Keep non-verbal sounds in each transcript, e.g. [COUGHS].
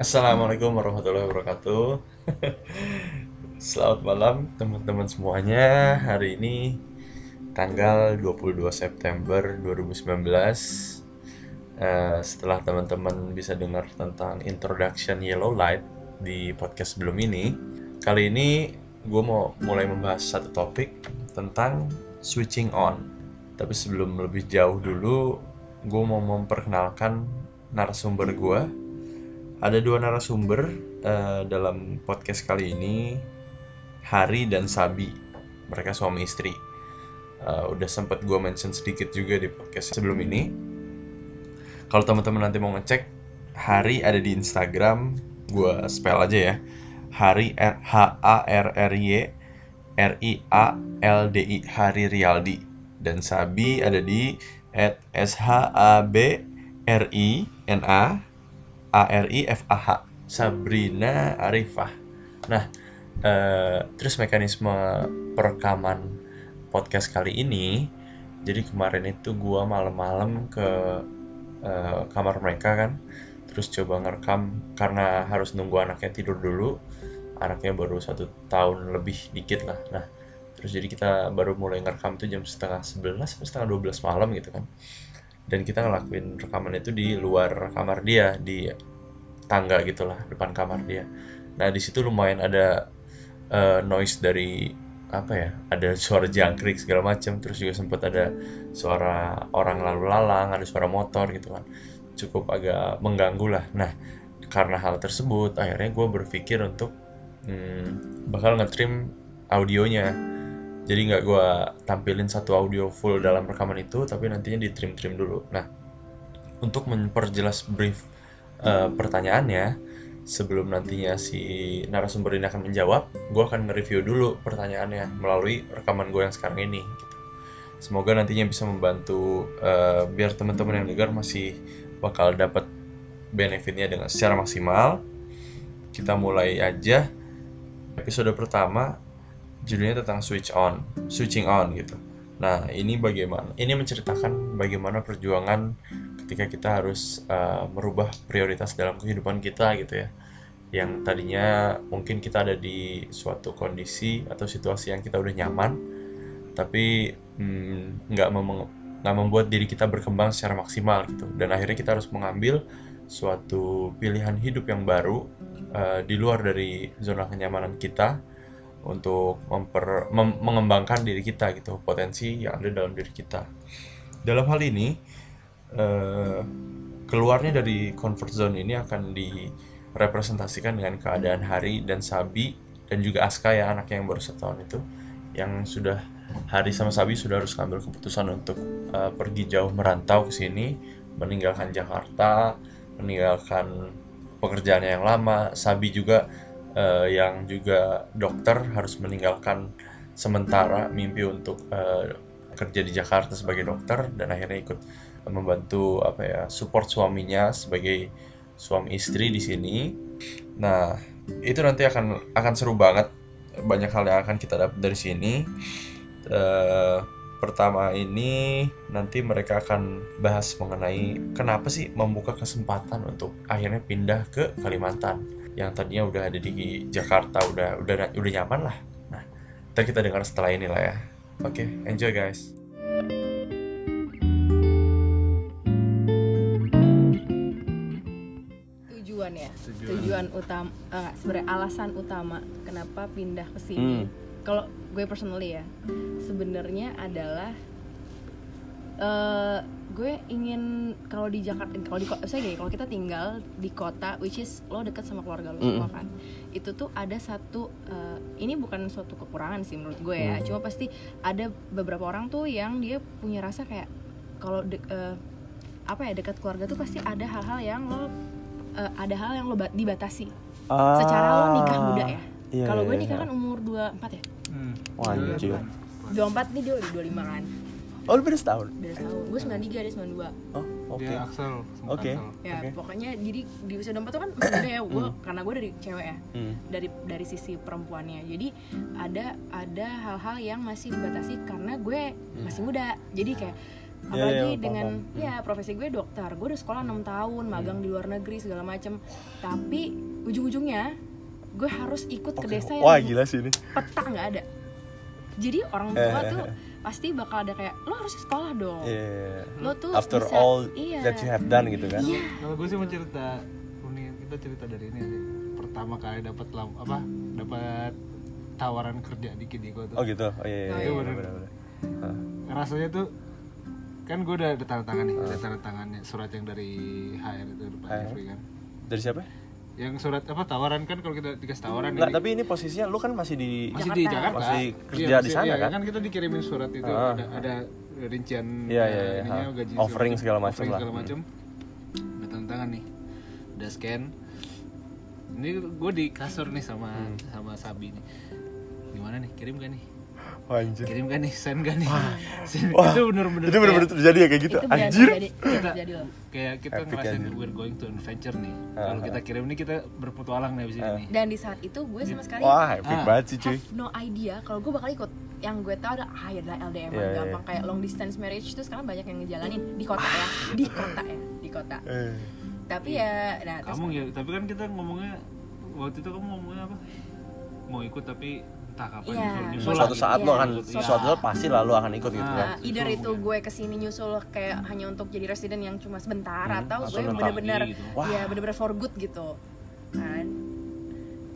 Assalamualaikum warahmatullahi wabarakatuh. [LAUGHS] Selamat malam teman-teman semuanya. Hari ini tanggal 22 September 2019. Eh, setelah teman-teman bisa dengar tentang introduction Yellow Light di podcast sebelum ini, kali ini gue mau mulai membahas satu topik tentang switching on. Tapi sebelum lebih jauh dulu, gue mau memperkenalkan narasumber gue ada dua narasumber uh, dalam podcast kali ini, Hari dan Sabi. Mereka suami istri. Uh, udah sempat gue mention sedikit juga di podcast sebelum ini. Kalau teman-teman nanti mau ngecek, Hari ada di Instagram, gue spell aja ya. Hari R H A R R Y R I A L D I Hari Rialdi dan Sabi ada di at S H A B R I N A A R I F A H Sabrina Arifah. Nah, eh, terus mekanisme perekaman podcast kali ini, jadi kemarin itu gua malam-malam ke eh, kamar mereka kan, terus coba ngerekam karena harus nunggu anaknya tidur dulu. Anaknya baru satu tahun lebih dikit lah. Nah, terus jadi kita baru mulai ngerekam tuh jam setengah sebelas setengah dua belas malam gitu kan dan kita ngelakuin rekaman itu di luar kamar dia di tangga gitulah depan kamar dia. Nah di situ lumayan ada uh, noise dari apa ya ada suara jangkrik segala macam. Terus juga sempat ada suara orang lalu lalang ada suara motor gitu kan. Cukup agak mengganggu lah. Nah karena hal tersebut akhirnya gue berpikir untuk hmm, bakal ngetrim audionya jadi nggak gue tampilin satu audio full dalam rekaman itu tapi nantinya di trim trim dulu. Nah untuk memperjelas brief uh, pertanyaannya sebelum nantinya si narasumber ini akan menjawab gue akan nge-review dulu pertanyaannya melalui rekaman gue yang sekarang ini gitu. semoga nantinya bisa membantu uh, biar teman-teman yang dengar masih bakal dapat benefitnya dengan secara maksimal. Kita mulai aja episode pertama judulnya tentang switch on, switching on gitu. Nah, ini bagaimana? Ini menceritakan bagaimana perjuangan ketika kita harus uh, merubah prioritas dalam kehidupan kita gitu ya. Yang tadinya mungkin kita ada di suatu kondisi atau situasi yang kita udah nyaman, tapi hmm, nggak mm, nggak membuat diri kita berkembang secara maksimal gitu. Dan akhirnya kita harus mengambil suatu pilihan hidup yang baru uh, di luar dari zona kenyamanan kita untuk memper, mem, mengembangkan diri kita gitu potensi yang ada dalam diri kita. Dalam hal ini eh, keluarnya dari comfort zone ini akan direpresentasikan dengan keadaan Hari dan Sabi dan juga Aska ya anaknya yang baru setahun itu yang sudah Hari sama Sabi sudah harus mengambil keputusan untuk uh, pergi jauh merantau ke sini meninggalkan Jakarta meninggalkan pekerjaannya yang lama. Sabi juga uh, yang juga dokter harus meninggalkan sementara mimpi untuk uh, kerja di Jakarta sebagai dokter dan akhirnya ikut membantu apa ya support suaminya sebagai suami istri di sini. Nah itu nanti akan akan seru banget banyak hal yang akan kita dapat dari sini. Uh, pertama ini nanti mereka akan bahas mengenai kenapa sih membuka kesempatan untuk akhirnya pindah ke Kalimantan yang tadinya udah ada di Jakarta udah udah udah nyaman lah. Nah ntar kita dengar setelah ini lah ya. Oke okay, enjoy guys. Tujuan ya? Tujuan, tujuan utama uh, sebenarnya alasan utama kenapa pindah ke sini. Hmm. kalau gue personally ya sebenarnya adalah uh, gue ingin kalau di Jakarta kalau di saya gini kalau kita tinggal di kota which is lo deket sama keluarga lo mm. semua kan itu tuh ada satu uh, ini bukan suatu kekurangan sih menurut gue ya mm. cuma pasti ada beberapa orang tuh yang dia punya rasa kayak kalau uh, apa ya dekat keluarga tuh pasti ada hal-hal yang lo uh, ada hal yang lo dibatasi ah, secara lo nikah muda ya iya, kalau gue iya, nikah iya. kan umur 24 ya hmm. Wah, 24 nih dia udah 25 kan Oh lu beda setahun? Beda setahun, gue 93 dia 92 Oh oke okay. Axel Oke okay. Ya okay. pokoknya jadi di usia 24 tuh kan masih ya gue hmm. Karena gue dari cewek ya hmm. Dari dari sisi perempuannya Jadi ada ada hal-hal yang masih dibatasi karena gue hmm. masih muda Jadi kayak Iya, iya, apalagi paham, dengan paham. ya profesi gue dokter gue udah sekolah enam tahun magang di luar negeri segala macem tapi ujung-ujungnya gue harus ikut ke Oke. desa Wah yang gila sih ini. peta nggak ada jadi orang tua Eh. tuh pasti bakal ada kayak lo harus sekolah dong Iya. lo tuh After bisa- all iya. that you have done gitu kan. Iya. Kalau gue sih mau cerita ini kita cerita dari ini sih. Pertama kali dapat apa? Dapat tawaran kerja di Kidiko tuh. Oh gitu. Oh iya iya. Oh, iya, iya. Ah. Rasanya tuh kan gue udah ada tanda tangan nih, ada tanda tangannya surat yang dari HR itu Pak. Jeffrey kan. Dari siapa? Yang surat apa tawaran kan kalau kita dikasih tawaran Enggak, dari- tapi ini posisinya lu kan masih di masih di Jakarta. Jakarta Masih Iya, kerja di sana, iya, kan? kita dikirimin surat itu Ah. ada ada rincian Iya, eh, iya, iya, ininya, ah. gaji Offering segala macam offering lah. segala Hmm. macam udah tanda tangan nih udah scan ini gue di kasur nih sama Hmm. sama Sabi nih gimana nih kirim gak nih Wah, anjir. kirim gak nih send gak nih [LAUGHS] Send- Wah, itu bener-bener Itu bener-bener terjadi ya kayak gitu. itu Anjir. terjadi terjadi loh kayak kita Epic ngerasain anjir. we're going to adventure nih Ah, kalau ah. kita kirim nih kita berpetualang nih abis ini Ah. nih dan di saat itu gue sama sekali Wah, epic Ah. banget sih cuy. have no idea kalau gue bakal ikut yang gue tahu ada ah ya adalah LDM Iya, iya, gampang iya. kayak long distance marriage itu sekarang banyak yang ngejalanin di kota ya di kota ya di kota Eh. tapi ya nah terus kamu ya tapi kan kita ngomongnya waktu itu kamu ngomongnya apa mau ikut tapi entah kapan Iya. nyusul, nyusul Suatu saat Iya, lo akan Iya. suatu saat pasti lah lo akan ikut gitu Ah. kan. Nah, either itu gue ke sini nyusul kayak hanya untuk jadi resident yang cuma sebentar Hmm, atau gue bener-bener gitu. Ya bener-bener for good gitu kan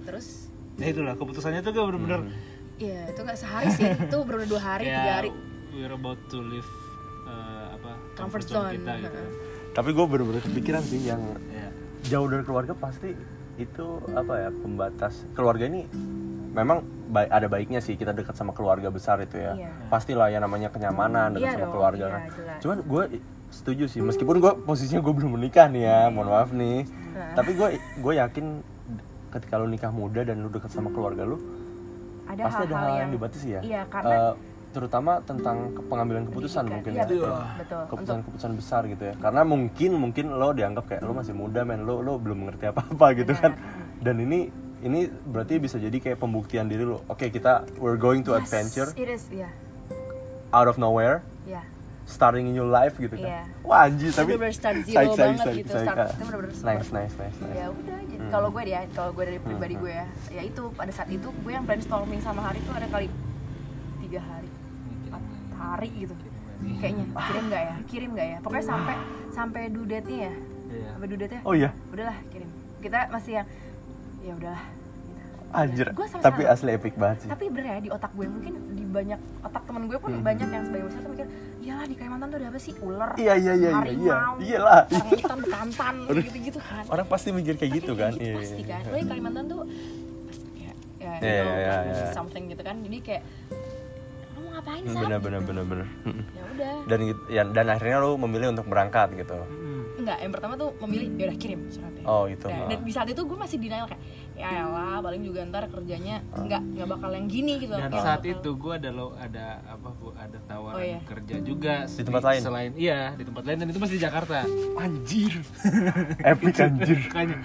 terus ya itulah keputusannya tuh gak bener-bener Hmm. ya itu nggak sehari sih [LAUGHS] itu bener-bener dua hari tiga hari we're about to live uh, apa Comfort zone. kita gitu kan. Tapi gue bener-bener kepikiran sih yang ya jauh dari keluarga pasti itu apa ya pembatas keluarga ini memang baik ada baiknya sih kita dekat sama keluarga besar itu ya. Iya. pastilah yang namanya kenyamanan dekat Iya sama dong, keluarga iya, kan. jelas. cuman gue setuju sih meskipun gue posisinya gue belum menikah nih ya mohon maaf nih. Nah, tapi gue gue yakin ketika lu nikah muda dan lu dekat sama keluarga lu ada pasti ada hal-hal hal yang, yang dibatasi ya. iya karena Eh, terutama tentang pengambilan keputusan mungkin iya, ya. betul Ya. betul. Untuk keputusan-keputusan besar gitu ya. Karena mungkin mungkin lo dianggap kayak lo masih muda men. Lo lo belum mengerti apa apa gitu kan. Benar. dan ini ini berarti bisa jadi kayak pembuktian diri lo. Oke kita we're going to Yes, adventure. it is iya out of nowhere. Iya starting in your life gitu kan. Iya. wah anjir tapi bener-bener start [LAUGHS] zero Saik, saik, banget saik, gitu. saik, start itu bener-bener nice nice nice nice. Ya udah jadi Hmm. kalau gue ya kalau gue dari pribadi Hmm. gue ya ya itu pada saat itu gue yang brainstorming sama hari itu ada kali tiga hari. Empat hari gitu. Kayaknya kirim nggak ya? Kirim nggak ya? Pokoknya sampai sampai due date nya ya? Iya. sampai due date nya oh iya. Udahlah kirim. Kita masih yang ya udahlah. Anjir Gua sama tapi asli epic banget sih. Tapi bener ya di otak gue mungkin di banyak otak temen gue pun Hmm. banyak yang sebagai besar tuh mikir iyalah di Kalimantan tuh ada apa sih? Ular iya iya iya iya iya. harimau iyalah. orang hutan bekantan gitu-gitu kan. Orang pasti mikir kayak gitu kan? gitu iya pasti iya, kan. Iya. Lo di Kalimantan tuh ya, ya, you Iya, know, iya, kan, iya. something gitu kan. Jadi kayak lo mau ngapain sih bener bener bener bener. Mm-mm. ya udah. Dan gitu- ya, dan akhirnya lu memilih untuk berangkat gitu. Mm-mm. Enggak yang pertama tuh memilih ya udah kirim suratnya. Oh gitu. Nah, dan di saat itu gue masih denial kayak ya elah paling juga ntar kerjanya nggak nggak bakal yang gini gitu dan Kayak saat bakal- itu gue ada lo ada apa bu ada tawaran Oh, iya. kerja juga Di tempat lain? selain iya di tempat lain dan itu masih di Jakarta. Anjir. [LAUGHS] Epic anjir. makanya.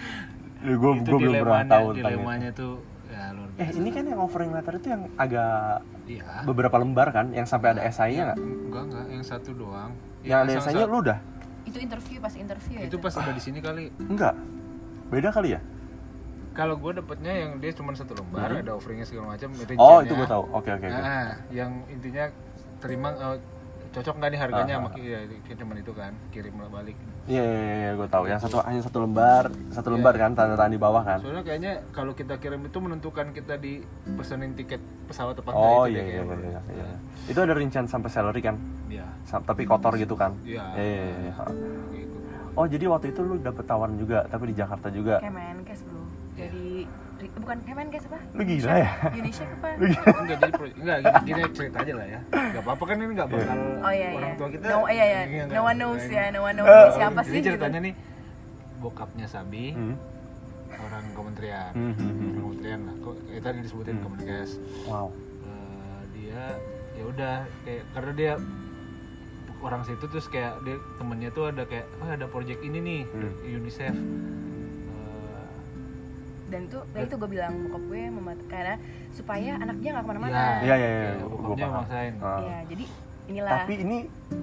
Gue gue itu belum pernah dilemanya tahu tentang itu. dilemanya tuh ya luar eh biasa. ini kan yang offering letter itu yang agak iya. beberapa lembar kan yang sampai ada esainya nggak? enggak enggak. Yang satu doang. Yang sama- ada esainya lu udah itu interview pas interview ya itu pas udah di sini kali. Enggak. Beda kali ya? Kalau gue dapetnya yang dia cuma satu lembar Hmm. ada offeringnya segala macam oh itu gue tahu. Oke oke oke. Nah, yang intinya terima eh, cocok nggak nih harganya Ah, sama ah. ki- ya, cuman itu kan kirim balik iya iya iya gue tahu yang satu hanya satu lembar satu Iya. lembar kan tanda tangan di bawah kan soalnya kayaknya kalau kita kirim itu menentukan kita di pesenin tiket pesawat apa oh iya itu iya deh iya, iya, iya. itu ada rincian sampai salary kan Iya. Tapi kotor gitu kan Iya. Iya, iya, iya. Gitu. oh jadi waktu itu lu dapet tawaran juga tapi di Jakarta juga Kemenkes bro Iya. jadi bukan Kemenkes apa Lu gila ya? Indonesia apa Lu gila. enggak jadi pro- enggak gini, gini cerita aja lah ya enggak apa-apa kan ini enggak Iya. bakal oh iya orang iya tua kita no iya iya Iya, no one knows ya ini- no one knows dia siapa jadi sih ceritanya gitu. nih bokapnya Sabi Hmm. orang kementerian Hmm, hmm, hmm. kementerian lah kok eh, tadi disebutin Hmm. Kemenkes wow Eh, dia ya udah kayak karena dia orang situ terus kayak dia temennya tuh ada kayak oh ada project ini nih Hmm. UNICEF dan itu dan itu gue bilang bokap gue membat karena supaya anaknya nggak ke mana-mana Ya. Iya iya iya, Kayak gua- bokapnya paham. maksain. Ah. Iya, jadi inilah tapi ini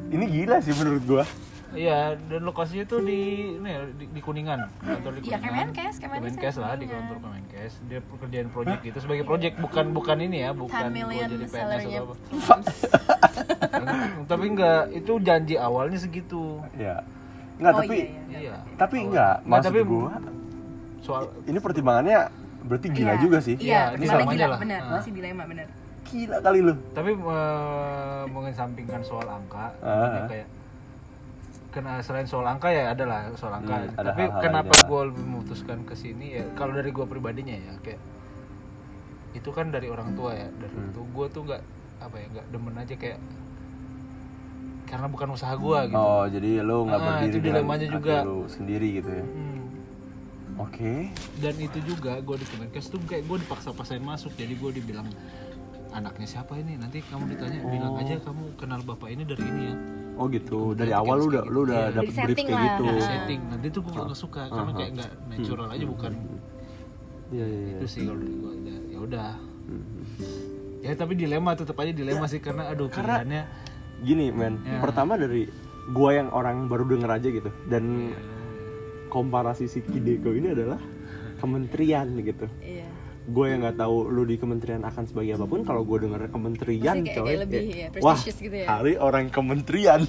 ini gila sih menurut gua Iya, dan lokasinya tuh di ini ya, di, di Kuningan, kantor di Iya, Kuningan. Kemenkes, Kemenkes Kemenkes lah di kantor Kemenkes. Dia pekerjaan project itu sebagai project bukan bukan ini ya, 10 bukan gua million jadi PNS salary-nya atau apa. [LAUGHS] Tapi enggak, itu janji awalnya segitu. ya nggak Oh, tapi iya, iya. Iya. tapi Awal. enggak Nah, maksud tapi gua soal ini pertimbangannya berarti gila Iya. juga sih Iya, Ini dilema sama gila, aja lah. bener, Ah. masih dilema bener. gila kali lu tapi eh, mengesampingkan soal angka maksudnya kayak kena selain soal angka ya ada lah soal angka Hmm, ada tapi hal-hal kenapa lainnya lah. gue lebih memutuskan ke sini ya kalau dari gue pribadinya ya kayak itu kan dari orang tua ya dari Hmm. tua gue tuh nggak apa ya nggak demen aja kayak karena bukan usaha gue gitu oh jadi lu nggak Ah, berdiri itu dilemanya juga. lu sendiri gitu ya Hmm. Oke. Dan itu juga gue di Kemenkes tuh kayak gue dipaksa-paksain masuk jadi gue dibilang anaknya siapa ini? Nanti kamu ditanya bilang Oh. aja kamu kenal bapak ini dari ini ya. Oh gitu. Dari awal lu udah gitu. lu udah Iya. dapet brief setting kayak gitu. Nah, Ah. setting nanti tuh gue nggak suka karena Ah, kayak ah. nggak natural aja bukan iya iya iya. Itu sih kalau dari gue ya, ya udah. Hmm. ya tapi dilema tetap aja dilema sih karena aduh Karena- pilihannya gini men. Ya. pertama dari gua yang orang baru denger aja gitu. Dan komparasi si Kideko ini adalah kementerian gitu. Iya. gue yang nggak tahu lu di kementerian akan sebagai apa pun kalau gue denger kementerian Maksudnya kayak- coy kayak lebih, ya, wah gitu ya. hari orang kementerian.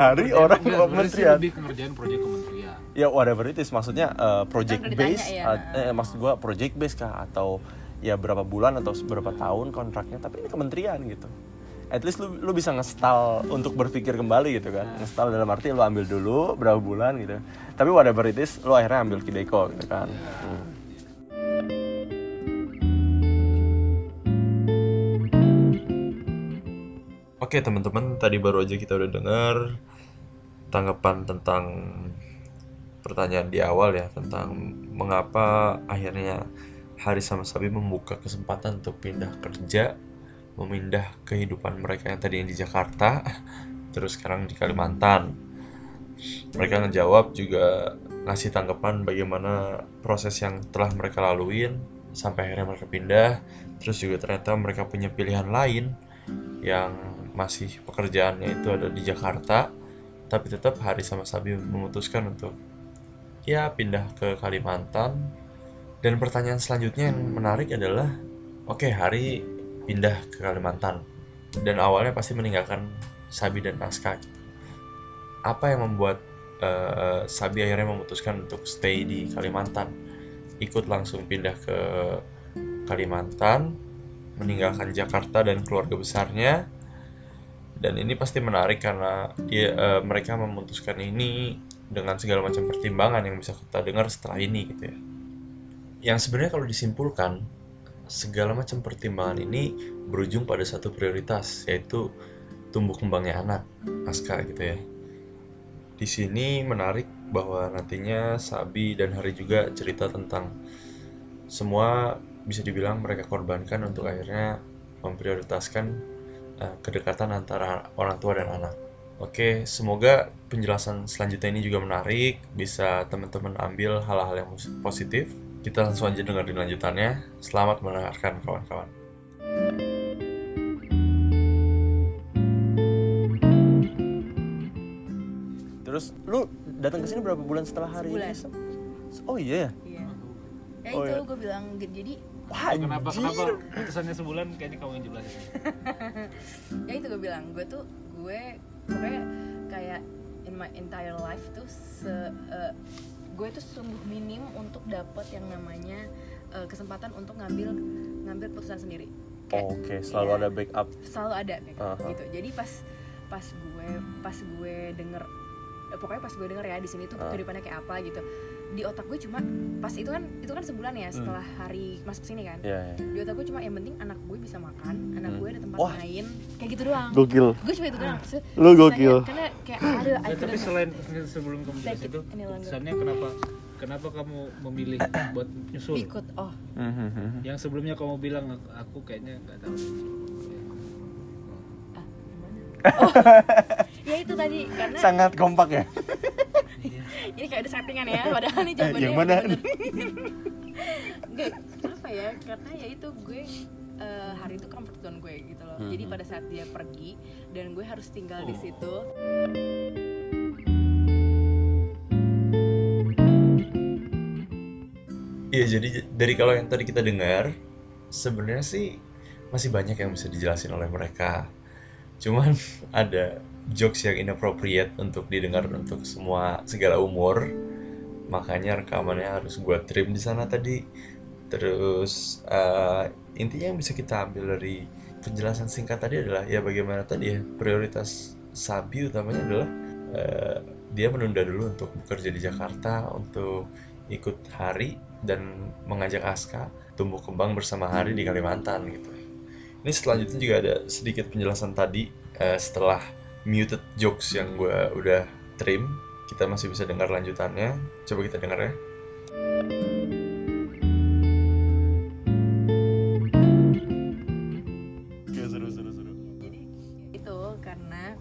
Hari orang kementerian. lebih ngerjain proyek kementerian. Ya whatever it is maksudnya uh, project Kan base ya. uh, eh, maksud gue project base kah? Atau ya berapa bulan atau berapa tahun kontraknya tapi ini kementerian gitu at least lu, lu bisa ngestal untuk berpikir kembali gitu kan. Ngestal dalam arti lu ambil dulu berapa bulan gitu. Tapi whatever it is lu akhirnya ambil Kideko gitu kan. Hmm. Oke teman-teman, tadi baru aja kita udah dengar tanggapan tentang pertanyaan di awal ya tentang mengapa akhirnya Haris sama Sabi membuka kesempatan untuk pindah kerja, memindah kehidupan mereka yang tadinya di Jakarta, terus sekarang di Kalimantan. Mereka ngejawab juga ngasih tanggapan bagaimana proses yang telah mereka laluin sampai akhirnya mereka pindah, terus juga ternyata mereka punya pilihan lain yang masih pekerjaannya itu ada di Jakarta tapi tetap Hari sama Sabi memutuskan untuk ya pindah ke Kalimantan dan pertanyaan selanjutnya yang menarik adalah oke Hari pindah ke Kalimantan. Dan awalnya pasti meninggalkan Sabi dan Naskah apa yang membuat eh, Sabi akhirnya memutuskan untuk stay di Kalimantan? Ikut langsung pindah ke Kalimantan meninggalkan Jakarta dan keluarga besarnya. Dan ini pasti menarik karena dia eh, mereka memutuskan ini dengan segala macam pertimbangan yang bisa kita dengar setelah ini gitu ya. Yang sebenarnya kalau disimpulkan segala macam pertimbangan ini berujung pada satu prioritas yaitu tumbuh kembangnya anak Aska gitu ya di sini menarik bahwa nantinya Sabi dan Hari juga cerita tentang semua bisa dibilang mereka korbankan untuk akhirnya memprioritaskan uh, kedekatan antara orang tua dan anak. Oke, semoga penjelasan selanjutnya ini juga menarik, bisa teman-teman ambil hal-hal yang positif. Kita langsung aja dengerin lanjutannya. Selamat mendengarkan kawan-kawan. terus lu datang ke sini berapa bulan setelah hari Sebulan. ini oh iya ya Iya. Ya Oh, itu iya. gue bilang jadi Wah, kenapa kenapa putusannya sebulan kayaknya kamu yang jelasin [LAUGHS] ya itu gue bilang gue tuh gue pokoknya kayak in my entire life tuh se eh, gue tuh sungguh minim untuk dapat yang namanya eh, kesempatan untuk ngambil ngambil keputusan sendiri Kayak, oke selalu iya, ada backup selalu ada kayak Aha. gitu jadi pas pas gue pas gue denger eh, pokoknya pas gue denger ya di sini tuh Ah. kehidupannya kayak apa gitu di otak gue cuma pas itu kan itu kan sebulan ya setelah hari masuk sini kan? Ya, ya. di otak gue cuma yang penting anak gue bisa makan anak Hmm. gue ada tempat Wah. main kayak gitu doang. Gokil. Gue cuma itu doang. Se- Lu gokil. karena kayak ada Ya, tapi selain sebelum kamu jelas itu putusannya kenapa kenapa kamu memilih [COUGHS] buat nyusul? Ikut oh. Mhm. yang sebelumnya kamu bilang aku, kayaknya nggak tahu. Ah gimana? Oh. [LAUGHS] Ya itu tadi karena sangat kompak ya [LAUGHS] ini kayak ada settingan ya padahal nih jawabannya yang mana? Enggak, [LAUGHS] apa ya karena ya itu gue eh, hari itu comfort zone gue gitu loh Hmm. jadi pada saat dia pergi dan gue harus tinggal di Oh. situ Iya jadi dari kalau yang tadi kita dengar sebenarnya sih masih banyak yang bisa dijelasin oleh mereka. Cuman [LAUGHS] ada jokes yang inappropriate untuk didengar untuk semua segala umur. Makanya rekamannya harus gua trim di sana tadi. Terus eh, intinya yang bisa kita ambil dari penjelasan singkat tadi adalah ya bagaimana tadi ya prioritas Sabi utamanya adalah eh, dia menunda dulu untuk bekerja di Jakarta untuk ikut hari dan mengajak Aska tumbuh kembang bersama Hari di Kalimantan gitu. Ini selanjutnya juga ada sedikit penjelasan tadi eh, setelah muted jokes yang gue udah trim. Kita masih bisa dengar lanjutannya. Coba kita dengar ya. Oke, seru seru seru. jadi itu karena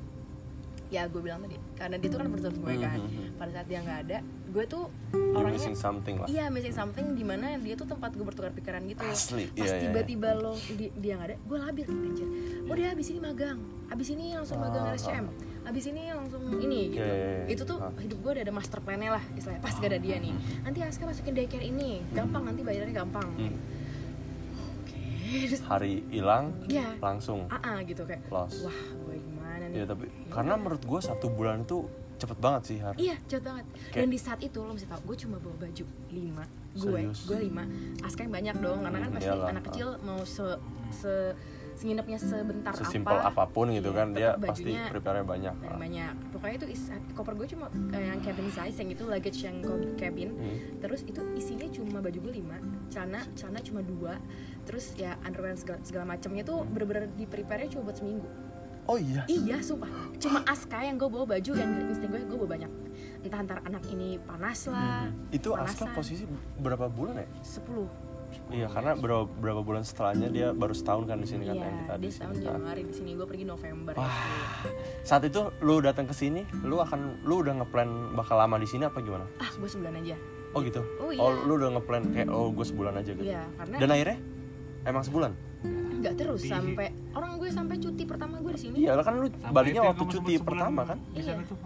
ya gue bilang tadi karena dia tuh kan zone gue kan Mhm. pada saat dia nggak ada gue tuh You're orangnya missing something lah. iya missing something di mana dia tuh tempat gue bertukar pikiran gitu Asli, pas iya, iya, iya. tiba-tiba lo di- dia nggak ada gue labil anjir oh dia abis ini magang abis ini langsung magang Ah, RSCM abis ini langsung ini gitu Iya, iya, iya. itu tuh Ah. hidup gue udah ada master plan-nya lah istilahnya pas gak ada dia nih nanti Aska masukin daycare ini gampang nanti bayarnya gampang Hmm. terus Hari hilang ya langsung ah ah, gitu kayak loss. wah Iya tapi karena menurut gue satu bulan itu cepet banget sih hari. Iya, cepet banget. Kayak- Dan di saat itu lo mesti tahu, gue cuma bawa baju lima, gue, Serius? gue lima. Aska yang banyak dong, karena kan Hmm, pasti iyalah. anak kecil mau se se senginapnya sebentar Sesimpel apa, apa pun gitu Iya, kan dia pasti prepare banyak. yang banyak. Pokoknya itu is, koper gue cuma eh, yang cabin size, yang itu luggage yang cabin. Hmm. Terus itu isinya cuma baju gue lima, celana celana cuma dua, terus ya underwear segala, segala macamnya tuh bener-bener di prepare cuma buat seminggu. Oh iya. Iya, sumpah. Cuma Aska yang gue bawa baju yang di insting gue, gue bawa banyak. Entah antar anak ini panas lah, Mhm. Itu Aska panasan. posisi berapa bulan ya? 10 Iya karena berapa, berapa bulan setelahnya dia baru setahun kan di sini kan Iya, yang kita di dia sini. setahun Januari di sini, gue pergi November. Wah, saat itu lu datang ke sini, lu akan lu udah ngeplan bakal lama di sini apa gimana? Ah, gue sebulan aja. Oh gitu. Oh iya. Oh lu udah ngeplan kayak oh gue sebulan aja gitu. Iya, karena Dan akhirnya emang sebulan? Nggak terus Di- sampai orang gue sampai cuti pertama gue di sini Iya, kan lu baliknya waktu cuti pertama kan? Di sana Iya. tuh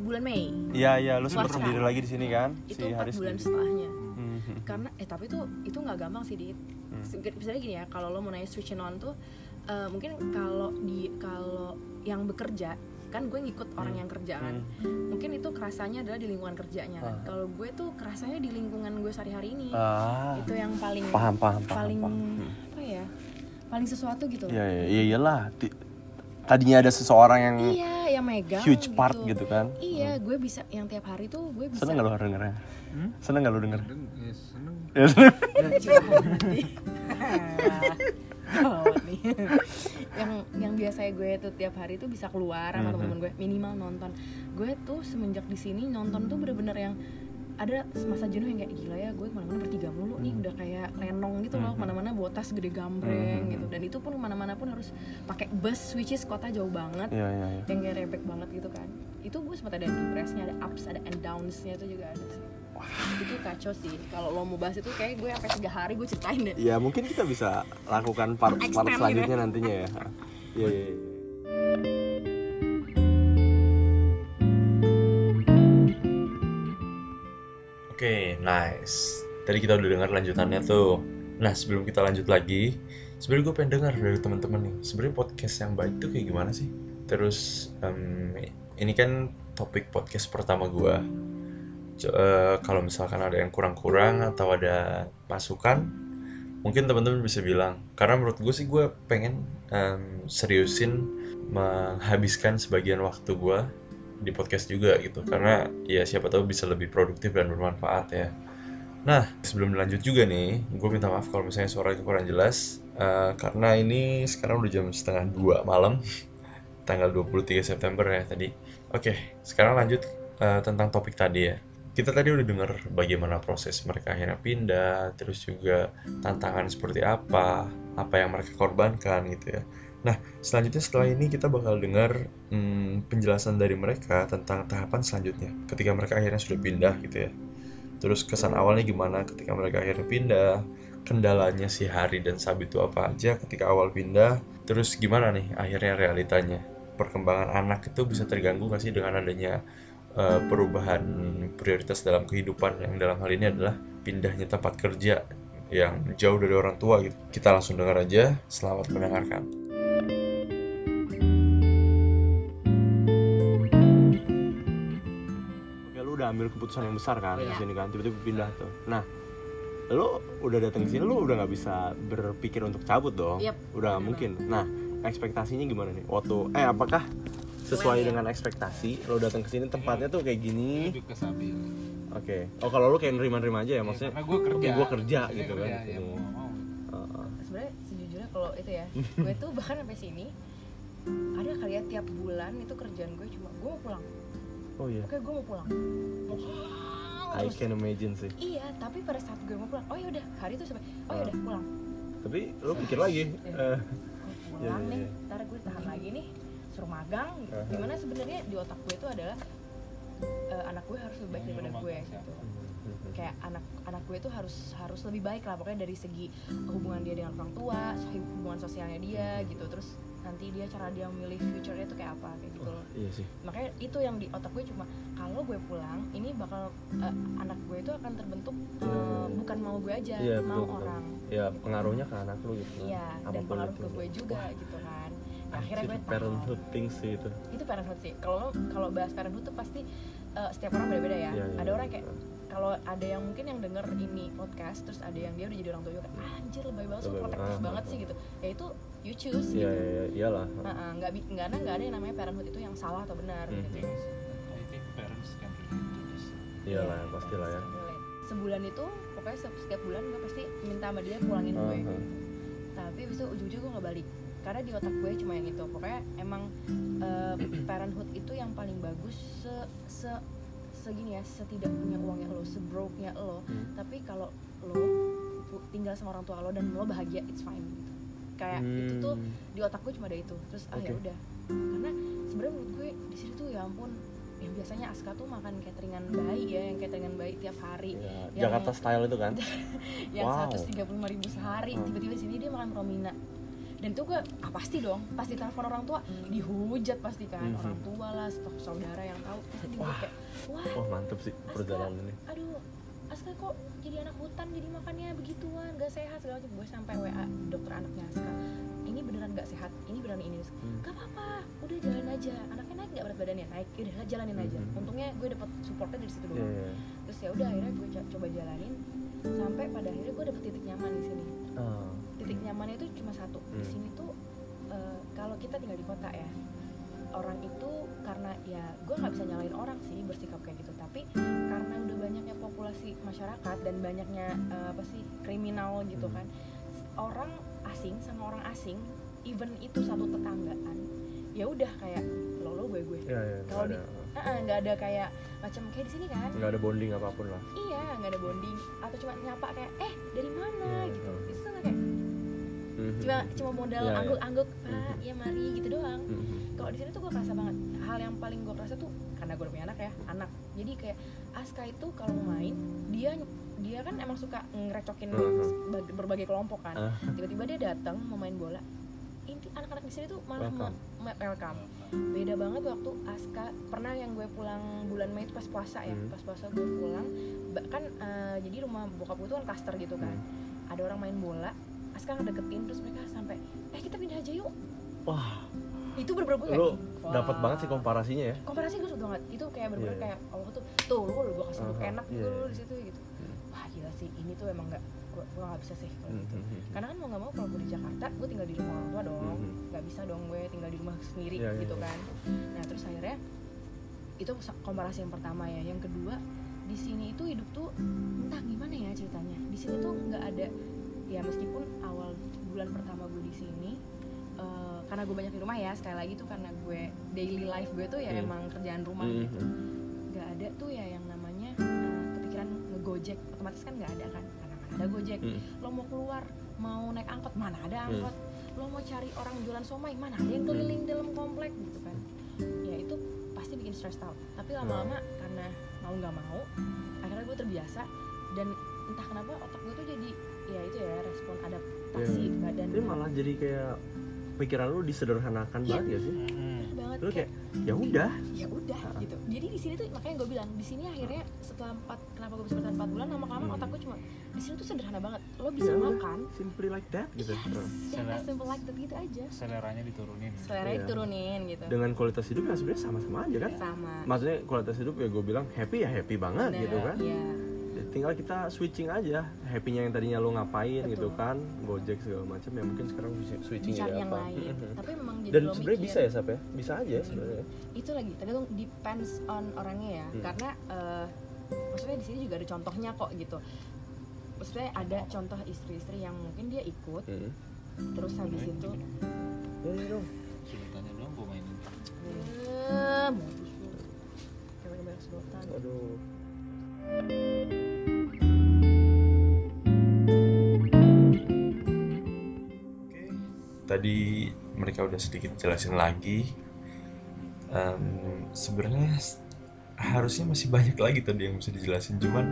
bulan Mei. Iya iya, lu sempat sendiri lagi di sini kan? Itu empat bulan sendiri. setelahnya. Mhm. Karena eh tapi itu itu nggak gampang sih dit. Hmm. Misalnya gini ya, kalau lo mau nanya switch on tuh eh, mungkin kalau di kalau yang bekerja kan gue ngikut orang Hmm. yang kerja kan. Hmm. Mungkin itu kerasanya adalah di lingkungan kerjanya kan. Ah. Kalau gue tuh kerasanya di lingkungan gue sehari-hari ini. Ah, Itu yang paling paham paham paham. paling paham. Hmm. apa ya? Paling sesuatu gitu. Iya iya iya iyalah. Tadinya ada seseorang yang Iya, yang megang huge part gitu kan. Iya, gue bisa yang tiap hari tuh gue bisa. Seneng gak lu dengernya? Hmm? Seneng gak lu denger? Ya, seneng. Ya, seneng. [LAUGHS] [LAUGHS] Oh, nih. yang yang biasanya gue tuh tiap hari tuh bisa keluar sama Mhm. temen-temen gue minimal nonton gue tuh semenjak di sini nonton tuh bener-bener yang ada masa jenuh yang kayak gila ya gue ke mana-mana bertiga mulu nih Mhm. udah kayak lenong gitu loh Mhm. ke mana-mana bawa tas gede gambreng Mhm. gitu dan itu pun ke mana-mana pun harus pakai bus which is kota jauh banget Iya iya iya. yang kayak rebek banget gitu kan itu gue sempat ada depressnya ada ups ada and downs-nya itu juga ada sih itu kacau sih kalau lo mau bahas itu kayak gue sampai tiga hari gue ceritain deh Ya mungkin kita bisa lakukan part, part selanjutnya gitu. nantinya ya. Iya iya. iya. Oke, nice. Tadi kita udah dengar lanjutannya tuh. Nah, sebelum kita lanjut lagi, sebenarnya gue pengen dengar dari teman-teman nih. Sebenarnya podcast yang baik tuh kayak gimana sih? Terus em, ini kan topik podcast pertama gue. Eh, kalau misalkan ada yang kurang-kurang atau ada masukan, mungkin teman-teman bisa bilang. Karena menurut gue sih gue pengen em, seriusin menghabiskan sebagian waktu gue di podcast juga gitu. Karena ya siapa tahu bisa lebih produktif dan bermanfaat ya. Nah sebelum lanjut juga nih gue minta maaf kalau misalnya suaranya kurang jelas. Eh, karena ini sekarang udah jam setengah dua malam [LAUGHS] tanggal 23 September ya tadi. Oke sekarang lanjut eh, tentang topik tadi ya. Kita tadi udah dengar bagaimana proses mereka akhirnya pindah terus juga tantangan seperti apa apa yang mereka korbankan gitu ya Nah, selanjutnya setelah ini kita bakal dengar hmm, penjelasan dari mereka tentang tahapan selanjutnya ketika mereka akhirnya sudah pindah gitu ya. Terus kesan awalnya gimana ketika mereka akhirnya pindah, kendalanya si Hari dan Sabi itu apa aja ketika awal pindah terus gimana nih akhirnya realitanya perkembangan anak itu bisa terganggu nggak sih dengan adanya uh, perubahan prioritas dalam kehidupan yang dalam hal ini adalah pindahnya tempat kerja yang jauh dari orang tua gitu. Kita langsung dengar aja. Selamat mendengarkan. Ambil keputusan yang besar kan di Iya. sini kan, tiba-tiba pindah tuh. Nah, lu udah datang ke sini, lu udah nggak bisa berpikir untuk cabut dong. Yep, Udah nggak mungkin. Nah, ekspektasinya gimana nih? Waktu, eh apakah sesuai ya? dengan ekspektasi? Lu datang ke sini tempatnya tuh kayak gini. sabi Oke. Oh kalau lu kayak nerima-nerima aja ya, maksudnya? karena gue kerja Oke, gua kerja gitu kan. kerja, di ya mau mau sebenarnya sejujurnya kalau itu ya [LAUGHS] gue tuh bahkan sampai sini ada kali ya tiap bulan itu kerjaan gue cuma gue mau pulang Oh iya. oke gue mau pulang mau pulang I terus. can imagine sih. iya tapi pada saat gue mau pulang oh ya udah hari itu sampai oh ya udah pulang Tapi lu pikir lagi, [LAUGHS] eh, Iya, pulang iya, nih iya. ntar gue tahan lagi nih suruh magang gitu. Aha. di mana sebenarnya di otak gue itu adalah eh, anak gue harus lebih baik daripada gue gitu [LAUGHS] kayak anak anak gue tuh harus harus lebih baik lah pokoknya dari segi hubungan dia dengan orang tua hubungan sosialnya dia gitu terus nanti dia cara dia memilih future-nya tuh kayak apa kayak gitu loh iya sih. makanya itu yang di otak gue cuma kalau gue pulang ini bakal eh, anak gue itu akan terbentuk eh, bukan mau gue aja Iya, mau betul, orang Ya pengaruhnya ke anak lu gitu. kan. iya dan Apa pun pengaruh itu. ke gue juga gitu kan Nah, akhirnya gue tahan parenthood things sih itu. itu parenthood sih kalau kalau bahas parenthood tuh pasti eh, setiap orang beda-beda ya Iya, iya, ada iya. orang kayak kalau ada yang mungkin yang denger ini podcast terus ada yang dia udah jadi orang tua juga anjir lebay banget so protektif banget sih gitu ya itu you choose Iya gitu iya iya iyalah. Eh, nggak bi- nggak ada nggak ada yang namanya parenthood itu yang salah atau benar Mhm. gitu I think parents can relate to this Iyalah Iya, pastilah ya. sebulan itu pokoknya setiap, bulan gue pasti minta sama dia pulangin gue Aha. tapi abis itu ujung-ujung gue nggak balik karena di otak gue cuma yang itu pokoknya emang eh, parenthood itu yang paling bagus se se segini ya setidaknya uangnya lo sebroke-nya lo Hmm. tapi kalau lo tinggal sama orang tua lo dan lo bahagia it's fine gitu kayak itu tuh Hmm. di otak gue cuma ada itu terus ah ya udah karena sebenarnya menurut gue di situ tuh ya ampun yang biasanya Aska tuh makan cateringan bayi ya yang cateringan bayi tiap hari Iya, yang- Jakarta style itu kan. [LAUGHS] yang Wow. 135 ribu sehari Hmm. tiba-tiba di sini dia makan romina dan itu gue ah, pasti dong pasti telepon orang tua dihujat pasti kan Mhm. orang tua lah saudara yang tahu pasti Wah. kayak wah Wah mantep sih perjalanan ini. aduh Aska kok jadi anak hutan jadi makannya begituan gak sehat segala macam. Gue sampai WA dokter anaknya Aska. Ini beneran gak sehat ini beneran ini. Hmm. gak apa-apa udah jalanin aja. Anaknya naik gak berat badannya? Naik udah jalanin aja. Mhm. untungnya gue dapet supportnya dari situ Iya dulu iya. terus ya udah akhirnya gue co- coba jalanin. Sampai pada akhirnya gue dapet titik nyaman di sini. Ah, titik nyamannya itu cuma satu. Di Hmm. sini tuh eh, kalau kita tinggal di kota ya orang itu karena ya gue nggak bisa nyalain orang sih bersikap kayak gitu. Tapi karena masyarakat dan banyaknya eh, apa sih kriminal gitu Hmm. kan orang asing sama orang asing even itu satu tetanggaan ya udah kayak lo lo gue gue Iya iya. Kalau di- ada nggak ada kayak macam kayak di sini kan nggak ada bonding apa pun lah. iya nggak ada bonding atau cuma nyapa kayak eh dari mana Iya, gitu iya. itu tuh kayak Mhm. cuma cuma modal Iya, iya. angguk-angguk pak Mhm. ya mari gitu doang Mhm. kalau di sini tuh gue kerasa banget hal yang paling gue kerasa tuh karena gue udah punya anak ya anak jadi kayak Aska itu kalau main dia dia kan emang suka ngerecokin Mhm. seba- berbagai kelompok kan Ah. tiba-tiba dia datang mau main bola inti anak-anak di sini tuh malah Welcome. me- me- welcome beda banget waktu Aska pernah yang gue pulang bulan Mei itu pas puasa ya Hmm. pas puasa gue pulang kan eh, jadi rumah bokap gue tuh kan klaster gitu kan Hmm. ada orang main bola Aska ngedeketin terus mereka sampai eh kita pindah aja yuk Wah, itu bener-bener gue lu kayak, dapat banget sih komparasinya ya. komparasi gue suka banget itu kayak bener-bener Iya. kayak Allah tuh tuh lu gue kasih Aha, enak iya, gitu iya. lu di situ gitu Hmm. wah gila sih ini tuh emang nggak gue gue nggak bisa sih kalau gitu Mhm. karena kan mau nggak mau kalau gue di Jakarta gue tinggal di rumah orang tua dong Mhm. nggak bisa dong gue tinggal di rumah sendiri Iya, iya, gitu iya. kan nah terus akhirnya itu komparasi yang pertama ya yang kedua di sini itu hidup tuh entah gimana ya ceritanya di sini tuh nggak ada ya meskipun awal bulan pertama gue di sini eh, karena gue banyak di rumah ya sekali lagi tuh karena gue daily life gue tuh ya Hmm. emang kerjaan rumah Mhm. gitu. Nggak ada tuh ya yang namanya eh, kepikiran ngegojek. Otomatis kan nggak ada kan? Karena kan ada gojek. Mhm. lo mau keluar mau naik angkot mana ada Hmm. angkot. Lo mau cari orang jualan somai mana ada yang keliling dalam komplek gitu kan. Ya itu pasti bikin stress out tapi lama-lama karena mau nggak mau akhirnya gue terbiasa. Dan entah kenapa otak gue tuh jadi ya itu ya respon adaptasi Iya. badan Ini malah jadi kayak pikiran lu disederhanakan Iya. banget gak sih? Hmm. banget Lu kayak ya udah. ya udah Ah. gitu jadi di sini tuh makanya gue bilang di sini akhirnya setelah empat kenapa gue bisa bertahan empat bulan lama kelamaan Hmm. otak gue cuma di sini tuh sederhana banget lo bisa Ya udah, makan simply like that gitu. yes Sele- as simple like that gitu aja seleranya diturunin selera Iya. turunin gitu Dengan kualitas hidup yang sebenarnya sama-sama aja kan? sama Maksudnya kualitas hidup ya gue bilang happy ya happy banget Bener, gitu kan? iya Ya, tinggal kita switching aja. Happynya yang tadinya lo ngapain Betul. gitu kan gojek segala macam ya mungkin sekarang switching dicari jadi yang apa. lain. Tapi memang jadi dan lo sebenarnya bisa ya Sap ya? Bisa aja sebenarnya. Itu lagi tergantung depends on orangnya ya. Hmm. karena eh, maksudnya di sini juga ada contohnya kok gitu. Maksudnya ada contoh istri-istri yang mungkin dia ikut Mhm. terus habis itu ya, ya dong. Sebutannya doang gue mainin. Eh sedotan. Aduh tadi mereka udah sedikit jelasin lagi Em, sebenarnya harusnya masih banyak lagi tadi yang bisa dijelasin cuman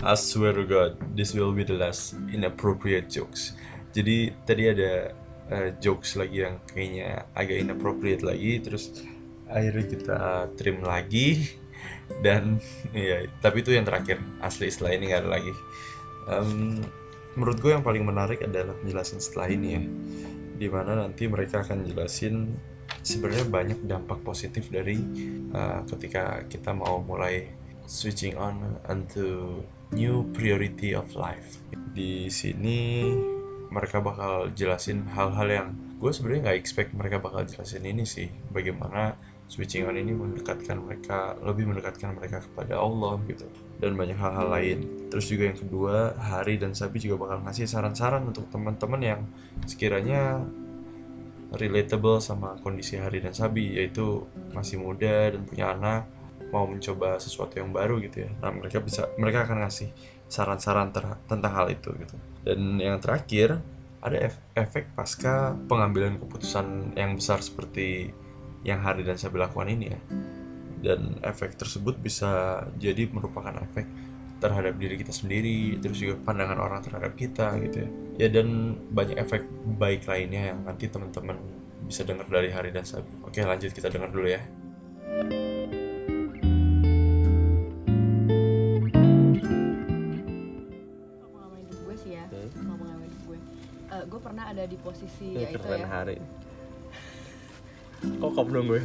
I swear to God this will be the last inappropriate jokes. Jadi tadi ada eh, jokes lagi yang kayaknya agak inappropriate lagi terus akhirnya kita trim lagi. Dan [LAUGHS] ya tapi itu yang terakhir asli setelah ini nggak ada lagi. Em, menurut gue yang paling menarik adalah penjelasan setelah ini ya di mana nanti mereka akan jelasin sebenarnya banyak dampak positif dari uh, ketika kita mau mulai switching on into new priority of life. Di sini mereka bakal jelasin hal-hal yang gue sebenarnya nggak expect mereka bakal jelasin ini sih. Bagaimana switching on ini mendekatkan mereka lebih mendekatkan mereka kepada Allah gitu dan banyak hal-hal lain. Terus juga yang kedua, Hari dan Sabi juga bakal ngasih saran-saran untuk teman-teman yang sekiranya relatable sama kondisi Hari dan Sabi yaitu masih muda dan punya anak mau mencoba sesuatu yang baru gitu ya. Nah, mereka bisa mereka akan ngasih saran-saran tentang hal itu gitu. Dan yang terakhir ada ef- efek pasca pengambilan keputusan yang besar seperti yang Hari dan Sabi lakukan ini ya. Dan efek tersebut bisa jadi merupakan efek terhadap diri kita sendiri, terus juga pandangan orang terhadap kita gitu ya. Ya dan banyak efek baik lainnya yang nanti teman-teman bisa dengar dari Hari dan Sabi. Oke, lanjut kita dengar dulu ya. gue sih ya Hmm. gue Eh, gue pernah ada di posisi ya itu keren ya hari kok dong gue?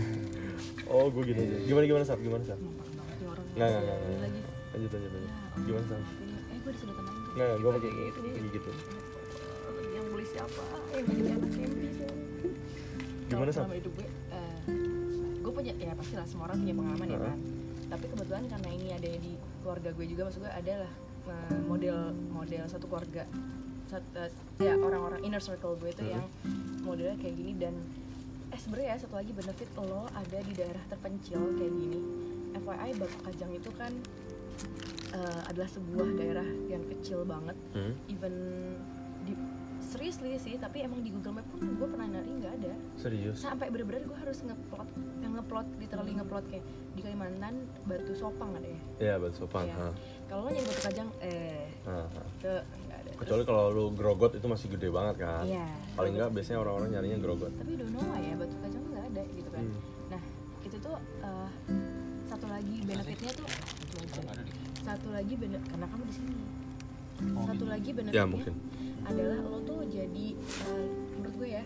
Oh gue gini aja. Gimana gimana Sap gimana orang nggak nggak nggak lanjut lanjut lanjut. Gimana ya. eh nggak nggak gue pakai gitu kayak gitu. Yang beli siapa? Yang beli anak Kempi Gimana? Sama hidup gue, eh, gue punya ya pasti lah semua orang punya pengalaman ya kan. Tapi kebetulan karena ini ada di keluarga gue juga, maksud gue adalah eh, model model satu keluarga, Sat- eh, ya orang-orang inner circle gue itu yang modelnya kayak gini dan eh sebenarnya ya satu lagi benefit lo ada di daerah terpencil kayak gini. FYI Batu Kajang itu kan eh, adalah sebuah daerah yang kecil banget Hmm, even di seriously sih tapi emang di Google Map pun gue pernah nyari nggak ada serius sampai bener-bener gue harus ngeplot yang ngeplot literally ngeplot kayak di Kalimantan Batu Sopang ada ya ya batu sopan Iya. ha. kalau lo nyari Batu Kajang eh Ha, ha. ke kecuali kalau lu grogot itu masih gede banget kan? Iya. Paling nggak biasanya orang-orang nyarinya grogot tapi don't know why ya Batu Kajang nggak ada gitu kan. Hmm. nah itu tuh eh, satu lagi benefitnya tuh satu lagi benefit karena kamu di sini. Oh, satu lagi ya benefitnya mungkin. adalah lo tuh jadi eh, menurut gue ya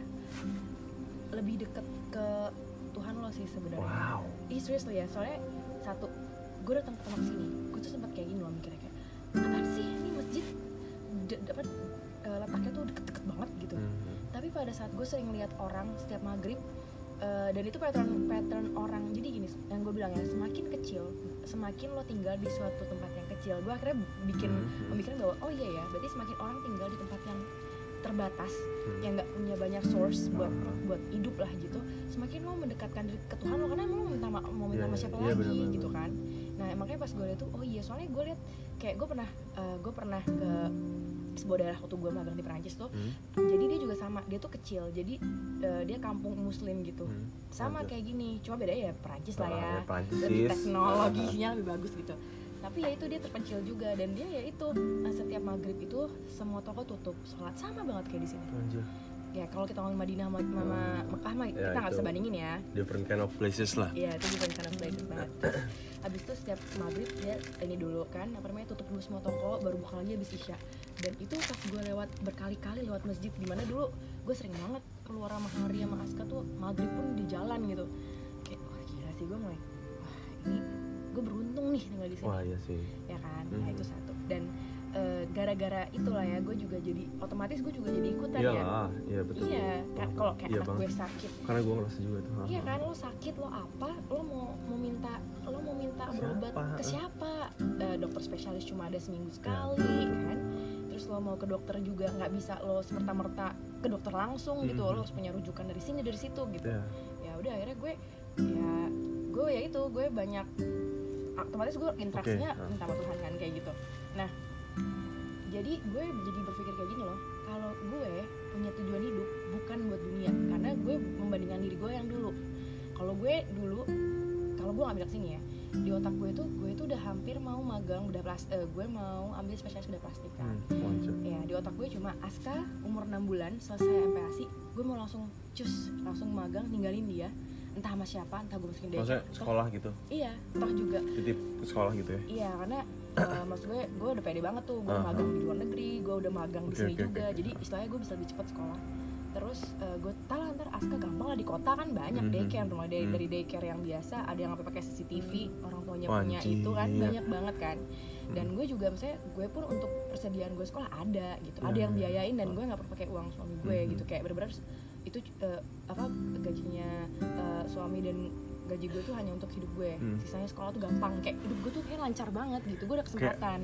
lebih deket ke Tuhan lo sih sebenarnya. wow. Ih serius lo ya, soalnya satu, gue datang pertama ke sini, gue tuh sempat kayak gini loh mikirnya kayak, apaan sih D- apa eh, letaknya tuh deket-deket banget gitu. Hmm. Tapi pada saat gue sering lihat orang setiap maghrib, eh, dan itu pattern pattern orang, jadi gini, yang gue bilang ya, semakin kecil, semakin lo tinggal di suatu tempat yang kecil, gue akhirnya bikin Hmm. pemikiran bahwa oh iya ya, berarti semakin orang tinggal di tempat yang terbatas, Hmm. yang nggak punya banyak source buat Hmm. buat hidup lah gitu semakin lo mendekatkan diri ke Tuhan lo karena emang lo minta ma- mau minta Iya, sama siapa iya, lagi benar-benar. gitu kan nah makanya pas gue liat tuh oh iya soalnya gue liat kayak gue pernah eh, gue pernah ke sebuah daerah waktu gue magang di Perancis tuh Hmm. jadi dia juga sama dia tuh kecil jadi eh, dia kampung muslim gitu Hmm. sama Lanjut. kayak gini cuma bedanya ya Perancis lah Ah, ya ya, Prancis. lebih teknologinya lebih bagus gitu tapi ya itu dia terpencil juga dan dia ya itu eh, setiap maghrib itu semua toko tutup sholat sama banget kayak di sini Anjir. Ya kalau kita ngomongin Madinah sama sama Mekah mah Ya, kita nggak bisa itu. bandingin ya. different kind of places lah. Iya itu bukan karena places banget. Terus, [COUGHS] Habis itu setiap maghrib dia ini dulu kan Apa namanya tutup dulu semua toko Baru buka lagi habis isya. Dan itu pas gue lewat berkali-kali lewat masjid Di mana dulu gue sering banget keluar sama Hari sama Aska tuh Maghrib pun di jalan gitu. Kayak wah gila sih gue mulai Wah ini gue beruntung nih tinggal di sini. Wah iya sih. Ya kan? Nah Mhm. itu satu. Dan eh, gara-gara itulah ya gue juga jadi otomatis gue juga jadi ikutan iya ya. iya betul. Iya kan kalau kayak Iya, anak gue sakit. Karena gue ngerasa juga tuh Iya kan lo sakit lo apa lo mau mau minta lo mau minta berobat ke siapa? Eh, dokter spesialis cuma ada seminggu sekali kan? Terus lo mau ke dokter juga nggak bisa lo semerta merta ke dokter langsung gitu Mhm. lo harus punya rujukan dari sini dari situ gitu. Ya ya udah akhirnya gue ya gue ya itu gue banyak otomatis gue interaksinya Oke, ah. minta sama Tuhan kan kayak gitu. Nah jadi gue jadi berpikir kayak gini loh kalau gue punya tujuan hidup bukan buat dunia karena gue membandingkan diri gue yang dulu. Kalau gue dulu kalau gue ngambil sini ya di otak gue itu gue itu udah hampir mau magang bedah plastik gue mau ambil spesialis bedah plastik kan? Hmm, ya di otak gue cuma Aska umur 6 bulan selesai MPASI gue mau langsung cus langsung magang ninggalin dia entah sama siapa entah gue masukin dia. Maksudnya sekolah gitu? Iya toh juga. Titip sekolah gitu ya? Iya karena eh, maksud gue gue udah pede banget tuh gue Aha. magang di luar negeri gue udah magang di Oke, sini oke, juga oke. jadi istilahnya gue bisa lebih cepat sekolah terus eh, gue tahu lah ntar Aska gampang lah di kota kan banyak Mhm. daycare mulai dari, Mhm. dari daycare yang biasa ada yang pakai CCTV orang tuanya Wah, punya itu kan banyak banget kan dan gue juga misalnya gue pun untuk persediaan gue sekolah ada gitu ada Ya, yang ya, biayain dan ya. gue nggak perlu pakai uang suami gue Mhm. gitu kayak bener-bener itu eh, apa gajinya eh, suami dan gaji gue tuh hanya untuk hidup gue Hmm. sisanya sekolah tuh gampang kayak hidup gue tuh kayak lancar banget gitu gue ada kesempatan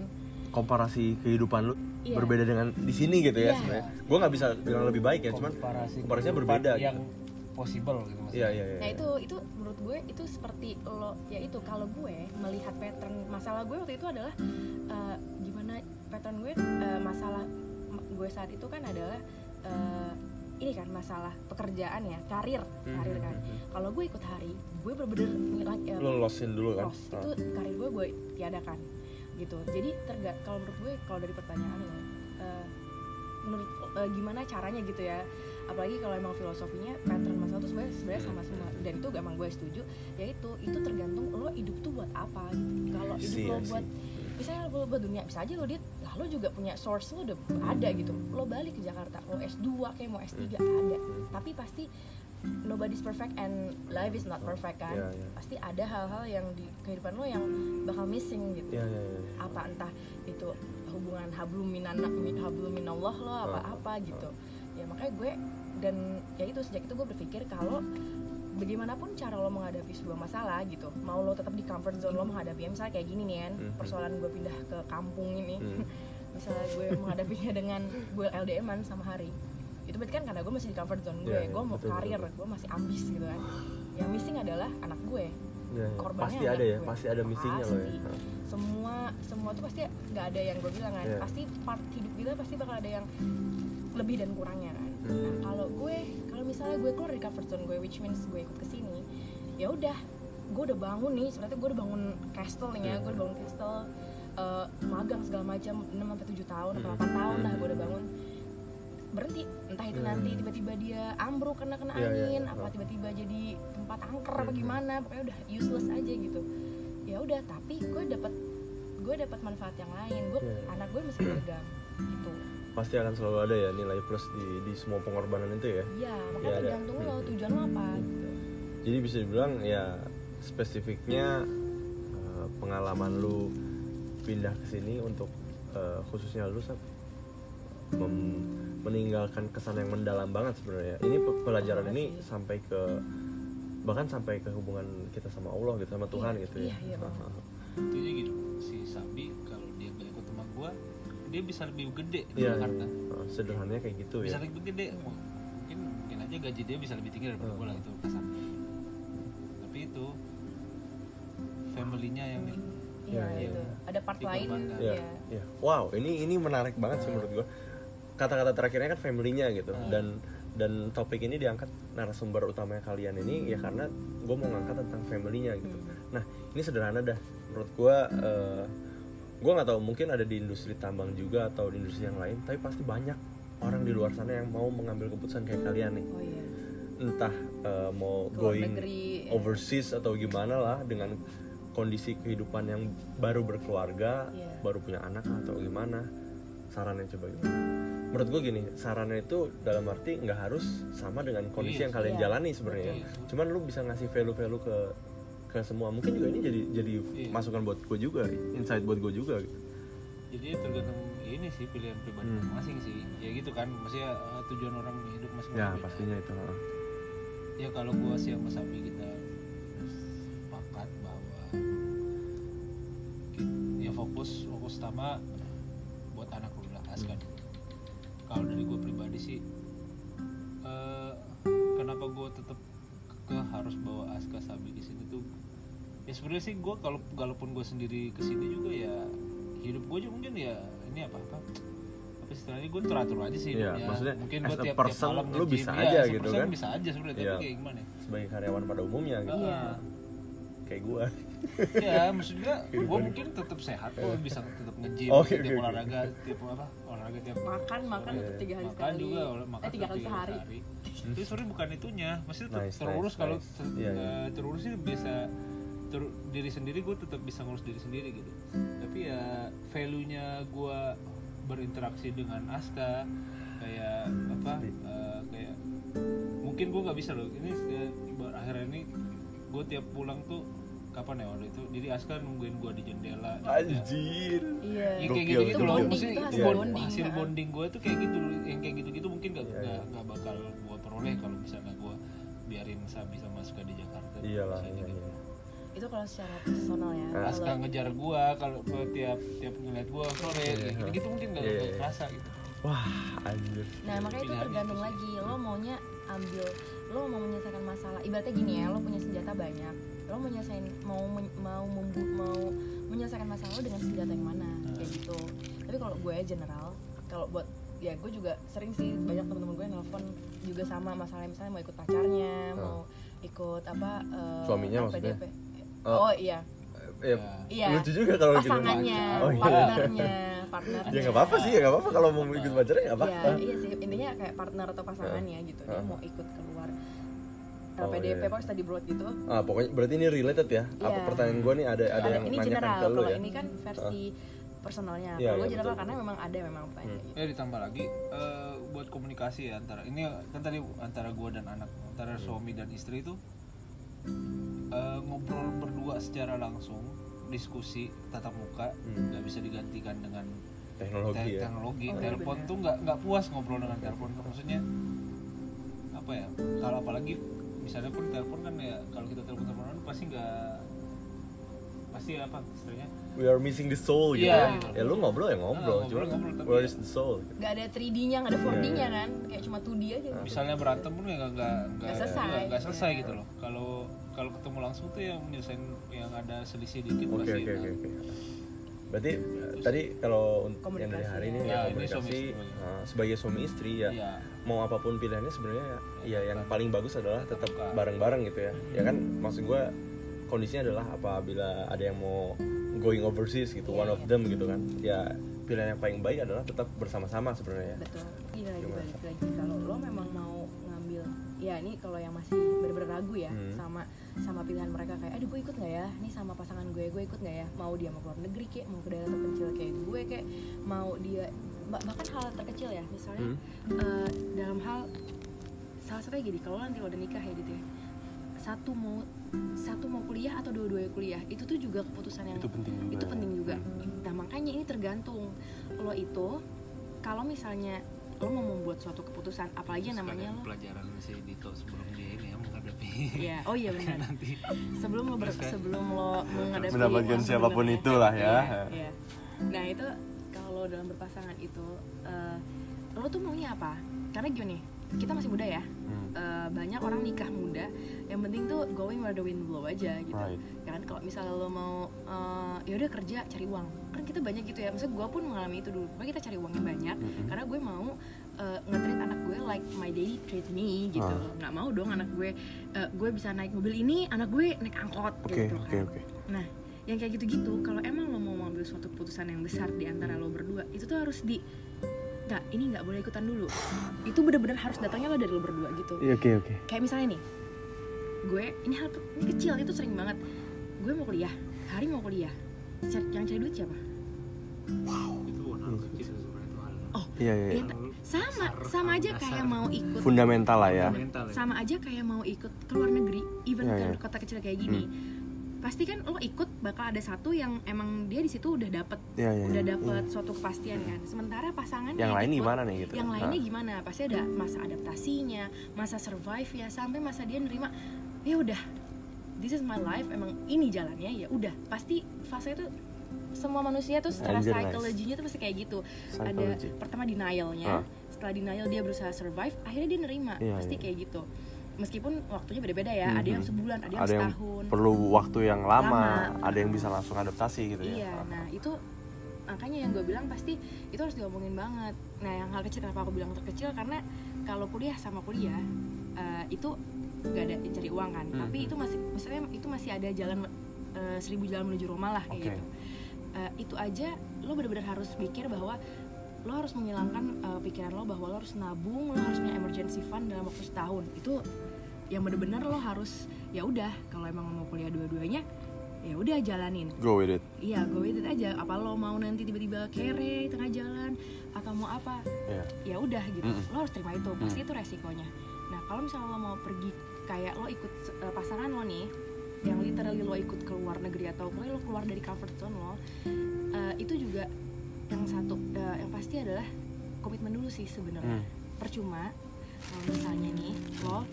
komparasi kehidupan lu Iya. berbeda dengan di sini gitu ya Iya. sebenarnya gue nggak bisa bilang lebih baik ya cuman komparasi komparasinya kehidupan berbeda yang gitu. possible gitu maksudnya iya iya iya Nah itu itu menurut gue itu seperti lo ya itu kalau gue melihat pattern masalah gue waktu itu adalah eh, gimana pattern gue eh, masalah gue saat itu kan adalah eh, ini kan masalah pekerjaan ya karir karir kan. kalau gue ikut hari gue bener-bener eh, lu losin dulu kan? itu karir gue gue tiadakan gitu. Jadi terga kalau menurut gue kalau dari pertanyaan lo eh, menurut eh, gimana caranya gitu ya? Apalagi kalau emang filosofinya pattern masalah tuh sebenarnya sebenarnya sama semua. dan itu emang gue setuju yaitu itu tergantung lo hidup tuh buat apa. Gitu. kalau hidup See, lo see. Misalnya lo buat dunia bisa aja lo dia lah lo juga punya source lo udah ada gitu. Lo balik ke Jakarta lo S2 kayak mau S3 ada Hmm. tapi pasti nobody's perfect and life is not perfect kan? Iya, iya. pasti ada hal-hal yang di kehidupan lo yang bakal missing gitu. Iya iya iya apa entah itu hubungan hablum minan hablum minallah lo apa apa gitu. Ya makanya gue dan ya itu sejak itu gue berpikir kalau bagaimanapun cara lo menghadapi sebuah masalah gitu mau lo tetap di comfort zone lo menghadapi misalnya kayak gini nih kan persoalan gue pindah ke kampung ini. Hmm. [LAUGHS] misalnya gue menghadapinya dengan gue LDM-an sama Hari. Itu berarti kan karena gue masih di comfort zone gue Iya, iya, gue mau betul, karir betul. gue masih ambis gitu kan. Yang missing adalah anak gue. Iya. korbannya pasti ada ya gue. pasti ada missingnya loh ya. Semua semua tuh pasti nggak ada yang gue bilang kan. Iya. pasti part hidup kita pasti bakal ada yang lebih dan kurangnya kan nah Hmm. kalau gue kalau misalnya gue keluar dari comfort zone gue which means gue ikut ke sini ya udah gue udah bangun nih sebenarnya gue udah bangun castle nih ya Hmm. gue udah bangun castle eh, magang segala macam 6 sampai 7 tahun atau Hmm. 8 tahun lah Hmm. gue udah bangun berhenti entah itu Hmm. nanti tiba-tiba dia ambruk kena kena Iya, iya, angin iya. apa tiba-tiba jadi tempat angker apa Hmm. gimana pokoknya udah useless aja gitu ya udah tapi gue dapat gue dapat manfaat yang lain gue Iya. anak gue masih pegang gitu pasti akan selalu ada ya nilai plus di di semua pengorbanan itu ya iya makanya Iya, ada. tergantung lo Hmm. tujuan lo apa gitu jadi bisa dibilang ya spesifiknya eh, pengalaman lu pindah ke sini untuk eh, khususnya lu mem- meninggalkan kesan yang mendalam banget sebenarnya ini pe- pelajaran ini sih. sampai ke bahkan sampai ke hubungan kita sama Allah gitu sama Tuhan Iya, gitu ya iya, iya intinya gitu si Sabi kalau dia ikut sama gua dia bisa lebih gede di Iya, Jakarta eh, sederhananya kayak gitu bisa ya lebih gede mungkin mungkin aja gaji dia bisa lebih tinggi daripada Hmm. gua lah itu kasar tapi itu family-nya yang iya Iya, itu ada part lain. Iya, ya iya. Wow, ini ini menarik banget sih menurut gua. Kata-kata terakhirnya kan family-nya gitu Hmm. dan dan topik ini diangkat narasumber utamanya kalian ini ya karena gue mau ngangkat tentang family-nya gitu. Hmm. Nah, ini sederhana dah. menurut gue uh, gue nggak tahu mungkin ada di industri tambang juga atau di industri yang lain tapi pasti banyak orang di luar sana yang mau mengambil keputusan kayak kalian nih oh iya entah uh, mau Keluar going negeri, ya. overseas atau gimana lah dengan kondisi kehidupan yang baru berkeluarga Iya. baru punya anak atau gimana sarannya coba gimana menurut gue gini sarannya itu dalam arti nggak harus sama dengan kondisi Iya, yang kalian iya. jalani sebenarnya Betul. cuman lu bisa ngasih value-value ke ke semua mungkin juga ini jadi jadi Iya. masukan buat gue juga insight buat gue juga gitu. jadi tergantung ini sih pilihan pribadi Hmm. masing-masing sih ya gitu kan maksudnya eh, tujuan orang hidup masing-masing ya pastinya itu ya kalau gua sih sama Sabi kita sepakat bahwa ya fokus fokus utama buat anak dulu lah dulu kalau dari gue pribadi sih eh, kenapa gue tetap ke harus bawa Aska Sabi di sini tuh ya sebenarnya sih gue kalau kalaupun gue sendiri ke sini juga ya hidup gue juga mungkin ya ini apa apa apa istilahnya gue teratur aja sih Iya, hidupnya. maksudnya mungkin gue tiap, tiap malam lu bisa Iya, aja gitu kan? bisa aja sebenarnya Iya. tapi kayak gimana ya sebagai karyawan pada umumnya gitu. Iya. kayak gue ya maksudnya gue mungkin tetap sehat kok bisa tetap nge-gym Oke, tiap oke, oke. olahraga tiap apa olahraga tiap makan makan Iya. tetap tiga hari makan sekali juga olah- makan eh tiga kali tiap sehari itu sebenarnya bukan itunya maksudnya Nice, terurus nice, kalau nice. ter- Iya, iya. eh, terurus sih bisa ter- diri sendiri gue tetap bisa ngurus diri sendiri gitu. Tapi ya value nya gue berinteraksi dengan Aska kayak apa eh, kayak mungkin gue nggak bisa loh. Ini eh, akhirnya ini gue tiap pulang tuh kapan ya waktu itu? Jadi Aska nungguin gue di jendela gitu ya. anjir. Iya. Ya, kayak gitu gitu itu loh. bonding, maksudnya itu hasil bon- bonding, hasil ha. bonding gue tuh kayak gitu yang kayak gitu gitu mungkin gak, Iya, nggak iya. nggak bakal gue peroleh kalau misalnya gue biarin Sabi sama Aska di Jakarta. Iyalah Misalnya iya, gitu. Itu kalau secara personal ya. Ah. Kalau ngejar gua kalau gua tiap tiap ngeliat gua sore Iya, gitu, gitu mungkin gak, nggak iya. kerasa gitu. Wah anjir. Nah makanya itu tergantung lagi. Lo maunya ambil lo mau menyelesaikan masalah. Ibaratnya gini ya lo punya senjata banyak. Lo mau nyelesain mau men- mau membu- mau menyelesaikan masalah lo dengan senjata yang mana? Kayak gitu. Tapi kalau gue general kalau buat ya gue juga sering sih banyak temen-temen gue yang nelfon juga sama masalah misalnya mau ikut pacarnya mau ikut apa eh, Suaminya apa, maksudnya? DP. Oh. oh iya ya, Iya. lucu juga kalau gitu pasangannya Oh, iya. partnernya partnernya ya nggak apa-apa sih ya nggak apa-apa kalau mau ikut pacarnya nggak apa-apa Ya, iya sih intinya kayak partner atau pasangannya gitu dia Ah. mau ikut keluar Oh, LPDP iya. pokoknya study abroad gitu ah pokoknya berarti ini related ya apa Iya. pertanyaan gue nih ada ada ada yang ini nanyakan general ke lu kalau ya ini kan versi personalnya Iya, kalau gue iya, general betul, karena memang ada memang pertanyaan Hmm. gitu ya ditambah lagi eh, buat komunikasi ya antara ini kan tadi antara gua dan anak antara Hmm. suami dan istri itu eh, ngobrol berdua secara langsung diskusi tatap muka Hmm. nggak bisa digantikan dengan teknologi te- ya teknologi Oh, telepon benar. tuh nggak nggak puas ngobrol dengan telepon maksudnya apa ya kalau apalagi misalnya pun telepon kan ya kalau kita telepon teleponan pasti nggak pasti apa istilahnya we are missing the soul gitu Iya, ya gitu. ya lu ngobrol ya ngobrol Ah, cuma ngobrol, ngobrol, tapi where ya- is the soul gitu. nggak ada 3D-nya nggak ada 4D-nya Iya. kan kayak cuma 2D aja gitu. misalnya berantem pun ya nggak nggak Nggak selesai. nggak- nggak selesai Iya. gitu loh kalau kalau ketemu langsung tuh yang menyelesaikan yang ada selisih dikit oke pasti oke nah, oke oke berarti eh, tadi kalau yang dari hari ya. ini Ya, ya, ini komunikasi suami istri. eh, sebagai suami istri ya Iya. mau apa pun pilihannya sebenarnya ya, Ya, ya yang paling bagus adalah tetap bareng-bareng gitu ya ya kan maksud gua kondisinya adalah apabila ada yang mau going overseas gitu Iya, one of iya. them gitu kan ya pilihan yang paling baik adalah tetap bersama-sama sebenarnya betul iya lagi balik lagi kalau lo memang mau ngambil ya ini kalau yang masih bener-bener ragu ya Hmm. sama sama pilihan mereka kayak aduh gue ikut nggak ya ini sama pasangan gue gue ikut nggak ya mau dia mau keluar negeri kayak mau ke daerah terpencil kayak gue kayak mau dia bah- bahkan hal terkecil ya misalnya Hmm. eh, dalam hal salah satunya gini kalau nanti lo udah nikah ya gitu ya satu mau satu mau kuliah atau dua-duanya kuliah itu tuh juga keputusan yang itu penting juga itu penting juga Hmm. nah makanya ini tergantung lo itu kalau misalnya lo mau membuat suatu keputusan apalagi yang namanya lo pelajaran si Dito sebelum dia ini ya menghadapi ya oh iya [LAUGHS] benar nanti sebelum lo ber- Terus sebelum lo menghadapi Mendapatkan siapa pun itulah ya. Iya, iya. nah itu kalau dalam berpasangan itu eh, lo tuh maunya apa karena gini kita masih muda ya. Hmm. Eh, banyak orang nikah muda. Yang penting tuh going where the wind blow aja gitu. Right. kan kalau misalnya lo mau eh, ya udah kerja cari uang. Kan kita banyak gitu ya. Maksudnya gue pun mengalami itu dulu. Pokoknya kita cari uang yang banyak. Mm-mm. karena gue mau uh, nge-treat anak gue like my daddy treat me gitu. Ah. nggak mau dong anak gue eh, gue bisa naik mobil ini anak gue naik angkot oke gitu kan. oke. Nah yang kayak gitu-gitu kalau emang lo mau mengambil suatu keputusan yang besar di antara lo berdua itu tuh harus di nggak ini nggak boleh ikutan dulu. Itu bener-bener harus datangnya lo dari lo berdua gitu. Iya, oke oke. Kayak misalnya nih gue ini hal ini kecil itu sering banget. Gue mau kuliah hari mau kuliah. Cer- yang cari duit siapa? Itu hal kecil oh iya iya iya, iya. sama sama aja kayak mau ikut fundamental lah ya. Fundamental ya. sama aja kayak mau ikut ke luar negeri even Iya, ke iya. kota kecil kayak gini pasti kan lo ikut bakal ada satu yang emang dia di situ udah dapet Iya, iya, udah iya. dapet suatu kepastian kan sementara pasangan yang lain ikut, gimana nih gitu yang lainnya Hah? gimana pasti ada masa adaptasinya masa survive ya sampai masa dia nerima ya udah this is my life emang ini jalannya ya udah pasti fase itu semua manusia tuh secara Anjir, nice. psikologinya tuh pasti kayak gitu ada pertama denialnya Ah. setelah denial dia berusaha survive akhirnya dia nerima Iya, pasti iya. kayak gitu meskipun waktunya beda-beda ya ada yang Mhm. sebulan ada yang ada yang setahun perlu waktu yang lama, Lama. ada yang bisa langsung adaptasi gitu ya Iya, nah itu makanya yang gue bilang pasti itu harus diomongin banget. Nah yang hal kecil kenapa aku bilang terkecil karena kalau kuliah sama kuliah eh, itu nggak ada cari uang kan, Hmm. tapi itu masih misalnya itu masih ada jalan eh, seribu jalan menuju Roma lah kayak Oke. gitu. Eh, itu aja lo benar-benar harus pikir bahwa lo harus menghilangkan eh, pikiran lo bahwa lo harus nabung, lo harus punya emergency fund dalam waktu setahun. Itu yang benar-benar lo harus ya udah kalau emang mau kuliah dua-duanya ya udah jalanin go with it Iya, gue with it aja. Apa lo mau nanti tiba-tiba kere tengah jalan atau mau apa? Iya. Ya udah gitu. Mm-mm. Lo harus terima itu. Pasti Mm. itu resikonya. Nah, kalau misalnya lo mau pergi kayak lo ikut eh, pasangan lo nih yang literally lo ikut ke luar negeri atau lo keluar dari comfort zone lo, eh, itu juga yang satu eh, yang pasti adalah komitmen dulu sih sebenarnya. Hmm. Percuma kalau misalnya nih lo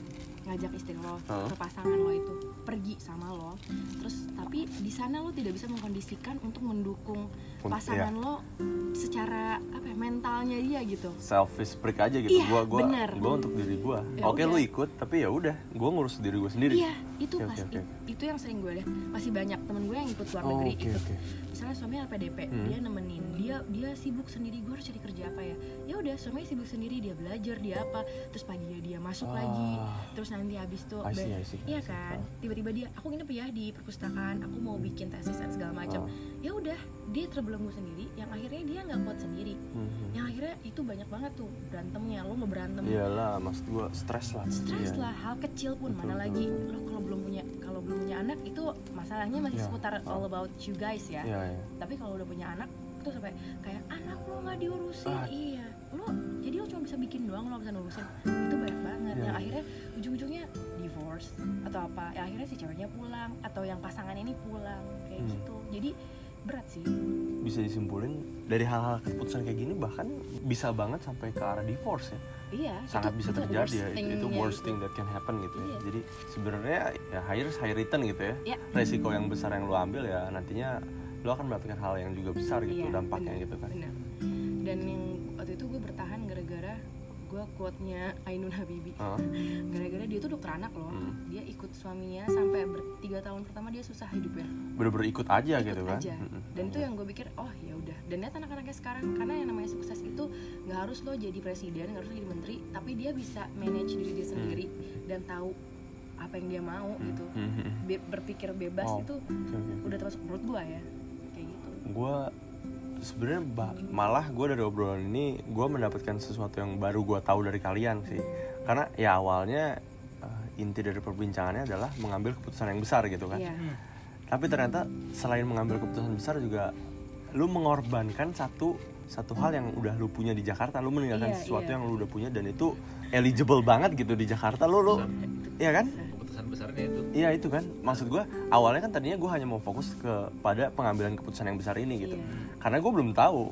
ngajak istri lo Hah? atau pasangan lo itu pergi sama lo terus tapi di sana lo tidak bisa mengkondisikan untuk mendukung Untuk- pasangan iya. lo secara apa ya, mentalnya dia gitu selfish break aja gitu Iya, gua gua bener. gua untuk diri gua Ya oke lu udah. ikut tapi ya udah gua ngurus diri gua sendiri iya itu Oke, pas oke, oke. It- itu yang sering gue lihat masih banyak temen gue yang ikut luar Oh, negeri. oke ikut oke. misalnya suaminya LPDP Hmm. dia nemenin. Dia dia sibuk sendiri. Gue harus cari kerja apa ya? Ya udah suaminya sibuk sendiri. Dia belajar dia apa. Terus paginya dia masuk lagi. Ah, terus nanti habis tuh I see, I iya kan? Tiba-tiba dia aku nginep ya di perpustakaan. Aku mau bikin tesis dan segala macam. Ah. ya udah dia terbelenggu sendiri. Yang akhirnya dia nggak kuat sendiri. Mhm. yang akhirnya itu banyak banget tuh berantemnya. Lo mau berantem. Iyalah maksud gua stres lah. Stres Iya. lah. Hal kecil pun. Betul, mana betul. lagi? lo kalau belum punya kalau belum punya anak itu masalahnya masih Iya. seputar Ah. all about you guys ya. Iya iya tapi kalau udah punya anak itu sampai kayak anak lo nggak diurusin. Ah. iya. Lo jadi lo cuma bisa bikin doang lo bisa ngurusin itu banyak banget. Iya, yang akhirnya ujung-ujungnya divorce atau apa. Yang akhirnya si ceweknya pulang atau yang pasangan ini pulang. Kayak Hmm. gitu. Jadi berat sih. Bisa disimpulin dari hal-hal keputusan kayak gini bahkan bisa banget sampai ke arah divorce ya. Iya sangat itu- bisa itu terjadi ya. Itu, itu worst thing that can happen gitu ya. Iya. jadi sebenarnya ya high risk high return gitu ya. Iya. resiko yang besar yang lo ambil ya nantinya lo akan mendapatkan hal yang juga besar gitu Iya, dampaknya bener, gitu kan. bener. dan yang gue quote-nya Ainun Habibi Hah? gara-gara dia tuh dokter anak loh Hmm. dia ikut suaminya sampai tiga tahun pertama dia susah hidupnya bener-bener ikut aja Ikut gitu kan aja. Mm-mm. dan itu yang gue pikir oh ya udah dan lihat anak-anaknya sekarang karena yang namanya sukses itu nggak harus lo jadi presiden nggak harus lo jadi menteri tapi dia bisa manage diri dia sendiri dan tahu apa yang dia mau Hmm. gitu Hmm. Be- berpikir bebas Oh. itu oke. udah termasuk menurut gue ya kayak gitu gue sebenarnya malah gue dari obrolan ini gue mendapatkan sesuatu yang baru gue tahu dari kalian sih. Karena ya awalnya eh, inti dari perbincangannya adalah mengambil keputusan yang besar gitu kan. Iya. tapi ternyata selain mengambil keputusan besar juga lu mengorbankan satu satu hal yang udah lu punya di Jakarta. Lu meninggalkan Iya, sesuatu iya. yang lu udah punya dan itu eligible banget gitu di Jakarta. Lu lu iya. kan? Keputusan besarnya itu Iya itu kan, maksud gue awalnya kan tadinya gue hanya mau fokus kepada pengambilan keputusan yang besar ini gitu. Iya. Karena gue belum tahu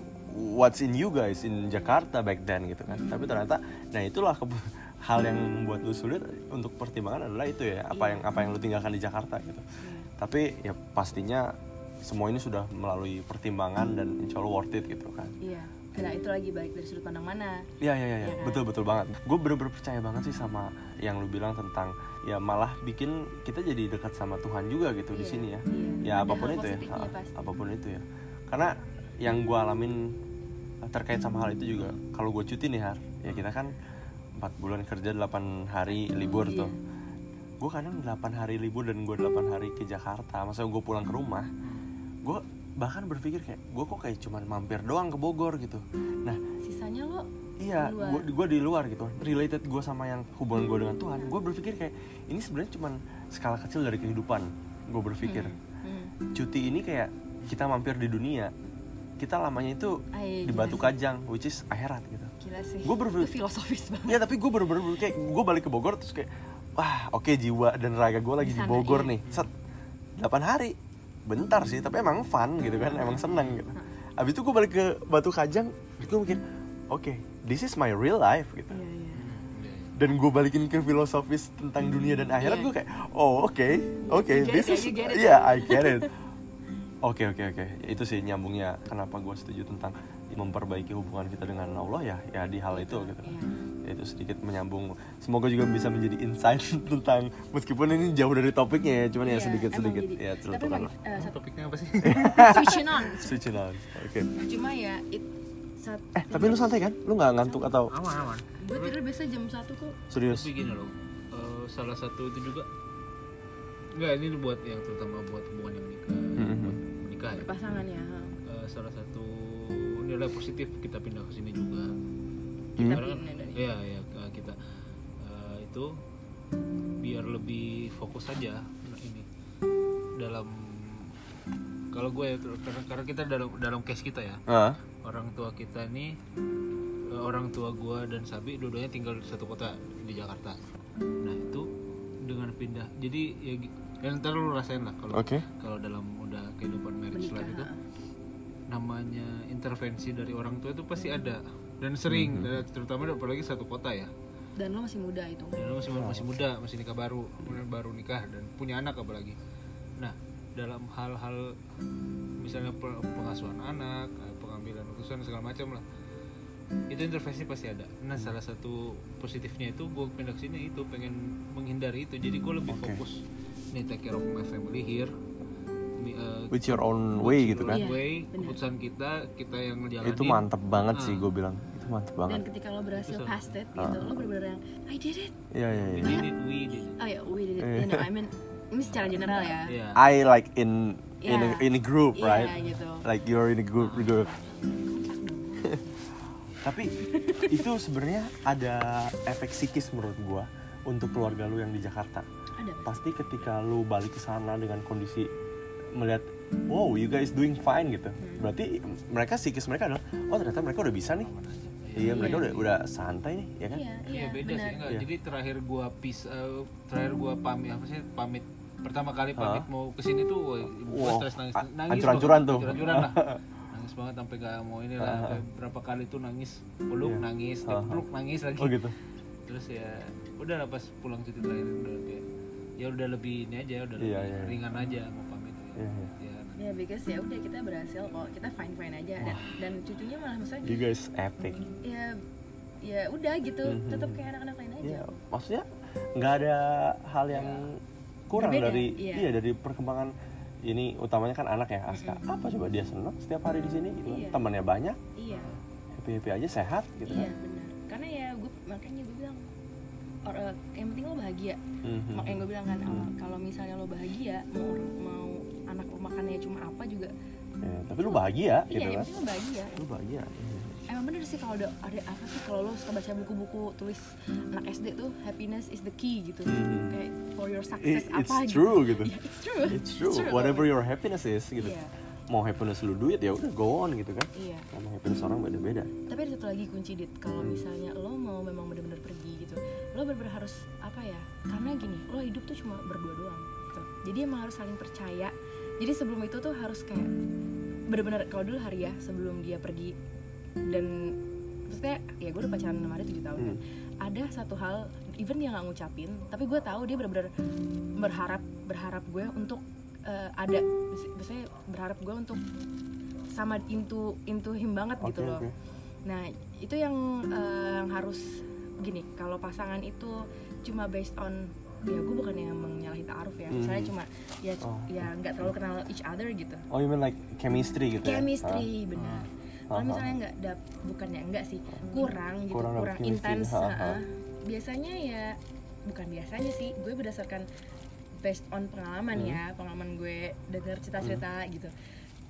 what's in you guys in Jakarta back then gitu kan. Tapi ternyata, nah itulah [LAUGHS] hal yang membuat lu sulit untuk pertimbangan adalah itu ya apa Iya. yang apa yang lu tinggalkan di Jakarta gitu. Iya. Tapi ya pastinya semua ini sudah melalui pertimbangan dan insya Allah worth it gitu kan. Iya. Nah itu lagi baik dari sudut pandang mana? Iya iya iya. Iya kan? betul betul banget. Gue bener-bener percaya banget sih sama yang lu bilang tentang ya malah bikin kita jadi dekat sama Tuhan juga gitu di Iya, sini ya. iya. Ya Ada apa pun itu ya, ha, pasti. apa pun itu ya. Karena yang gue alamin terkait sama hal itu juga kalau gue cuti nih har, ya kita kan empat bulan kerja 8 hari libur Iya. tuh. Gue kadang 8 hari libur dan gue 8 hari ke Jakarta. Masa gue pulang ke rumah, gue bahkan berpikir kayak gue kok kayak cuman mampir doang ke Bogor gitu. Nah sisanya lo iya gue gue di luar gitu. Related gue sama yang hubungan gue dengan Tuhan gue berpikir kayak ini sebenarnya cuman skala kecil dari kehidupan gue berpikir. Hmm, hmm. cuti ini kayak kita mampir di dunia kita lamanya itu Ah, iya, di Batu. Kajang which is akhirat gitu. Gila sih. Gua berber- itu filosofis banget. Ya tapi gue bener-bener kayak gue balik ke Bogor terus kayak wah oke jiwa dan raga gue lagi Di di Bogor iya. nih. Set 8 hari bentar sih tapi emang fun gitu kan emang seneng gitu. Abis itu gue balik ke Batu Kajang gue mikir oke this is my real life gitu. Iya, iya. dan gue balikin ke filosofis tentang dunia dan akhirat Iya. gue kayak oh oke oke You get this it, is yeah I get it. Oke oke oke. Itu sih nyambungnya kenapa gue setuju tentang memperbaiki hubungan kita dengan Allah ya ya di hal itu gitu. Ya, itu sedikit menyambung. Semoga juga bisa menjadi insight [LAUGHS] tentang meskipun ini jauh dari topiknya ya cuman ya Iya, sedikit sedikit jadi- ya tapi celutukan lah eh, satu topiknya apa sih? [LAUGHS] Switching on. Switching on oke. Cuma ya it sat, eh tapi lu santai kan? Lu nggak ngantuk atau aman aman. Gue tidur biasa jam satu kok. Serius? Tapi gini loh eh, salah satu itu juga Enggak, ini buat yang terutama buat hubungan yang menikah. Mhm. buat menikah ya. Pasangan ya. Eh, salah satu nilai positif kita pindah ke sini juga. Kita Hmm. Karena- pindah dari Iya, iya ke- kita. Eh, itu biar lebih fokus aja nah, ini. Dalam kalau gue ya, karena karena kita dalam dalam case kita ya. Ah. Orang tua kita nih eh, orang tua gue dan Sabi dua-duanya tinggal di satu kota di Jakarta. Nah itu dengan pindah. Jadi ya ya ntar lu rasain lah kalau oke. kalau dalam udah kehidupan marriage menikah life itu. Ha. Namanya intervensi dari orang tua itu pasti ada dan sering Mhm. dan terutama apalagi satu kota ya. Dan lo masih muda itu. Dan lo masih masih muda masih nikah baru kemudian baru nikah dan punya anak apalagi. Nah dalam hal-hal misalnya pe- pengasuhan anak eh, pengambilan keputusan segala macam lah itu intervensi pasti ada. Nah salah satu positifnya itu gue pindah ke sini itu pengen menghindari itu. Jadi gue lebih Oke. fokus. Nih take care of my family here Eh, with your own way gitu kan? Iya, way benar. keputusan kita kita yang ngejalanin. Itu mantep banget sih Ah. gue bilang. Itu mantep dan banget ketika lo berhasil Itu past it gitu Ah. lo bener-bener yang I did it. Iya iya we iya did it we did it. Oh ya we did it. Eh. you know, I mean ini secara general ya. Iya. I like in in a, Iya. in a group Iya, right? gitu. Like you're in a group group [LAUGHS] tapi itu sebenarnya ada efek psikis menurut gua untuk keluarga lu yang di Jakarta. Ada. Pasti ketika lu balik ke sana dengan kondisi melihat wow you guys doing fine gitu Hmm. berarti mereka psikis mereka adalah oh ternyata mereka udah bisa nih iya mereka Iya. udah udah santai nih ya kan iya Iya beda benar. sih enggak. Iya. Jadi terakhir gua pis eh, terakhir gua pamit apa sih pamit pertama kali pamit Hah? mau ke sini tuh gua Wow, stres nangis nangis hancur-hancuran banget, tuh. hancur-hancuran lah [LAUGHS] nangis banget sampai gak mau ini lah Ah. sampai berapa kali tuh nangis peluk Iya. nangis ah. peluk nangis lagi oh gitu terus ya udah lah pas pulang cuti terakhir udah kayak ya udah lebih ini aja udah Iya, lebih iya, iya. ringan aja mau pamit Iya, iya. ya ya because ya udah kita berhasil kok kita fine fine aja dan, dan cucunya malah maksudnya you guys epic ya ya udah gitu Mhm. tetap kayak anak-anak lain aja Iya, maksudnya nggak ada hal yang kurang Berbeda, dari iya. iya dari perkembangan ini utamanya kan anak ya Aska. Mm-mm. Apa coba dia senang setiap hari di sini gitu. Iya. Temannya banyak, iya happy happy aja sehat gitu iya kan. benar karena ya gue makanya gue bilang or, eh, yang penting lo bahagia Mhm. makanya gue bilang kan awal, Hmm. kalau misalnya lo bahagia mau mau anak lo makannya cuma apa juga Ya, tapi lu bahagia iya gitu kan. penting lo bahagia Lu bahagia. emang bener sih kalau ada ada apa sih kalau lo suka baca buku-buku tulis anak SD tuh happiness is the key gitu Hmm. kayak for your It- success it's apa true gitu. Iya, it's true It's true. Whatever your happiness is gitu. iya Mau happiness lu duit ya udah go on gitu kan. iya Karena happiness orang beda-beda. tapi ada satu lagi kunci dit kalau Hmm. misalnya lo mau memang benar-benar pergi gitu lo benar-benar harus apa ya karena gini lo hidup tuh cuma berdua doang gitu jadi emang harus saling percaya jadi sebelum itu tuh harus kayak benar-benar kalau dulu hari ya sebelum dia pergi dan maksudnya ya gue udah pacaran sama dia tujuh tahun kan Hmm. ada satu hal even dia nggak ngucapin tapi gue tahu dia benar-benar berharap berharap gue untuk eh, ada maksudnya berharap gue untuk sama into into him banget gitu Oke, loh oke. Nah, itu yang yang harus gini, kalau pasangan itu cuma based on ya gue bukan yang menyalahi ta'aruf ya. Misalnya Mhm. cuma ya Oh. ya nggak terlalu kenal each other gitu. Oh, you mean like chemistry gitu ya? Chemistry benar. Kalau Ah, misalnya nggak dap bukannya enggak sih, kurang gitu, Kurang kurang, intens. heeh. Biasanya ya bukan biasanya sih, gue berdasarkan based on pengalaman Hmm. ya, pengalaman gue dengar cerita-cerita gitu.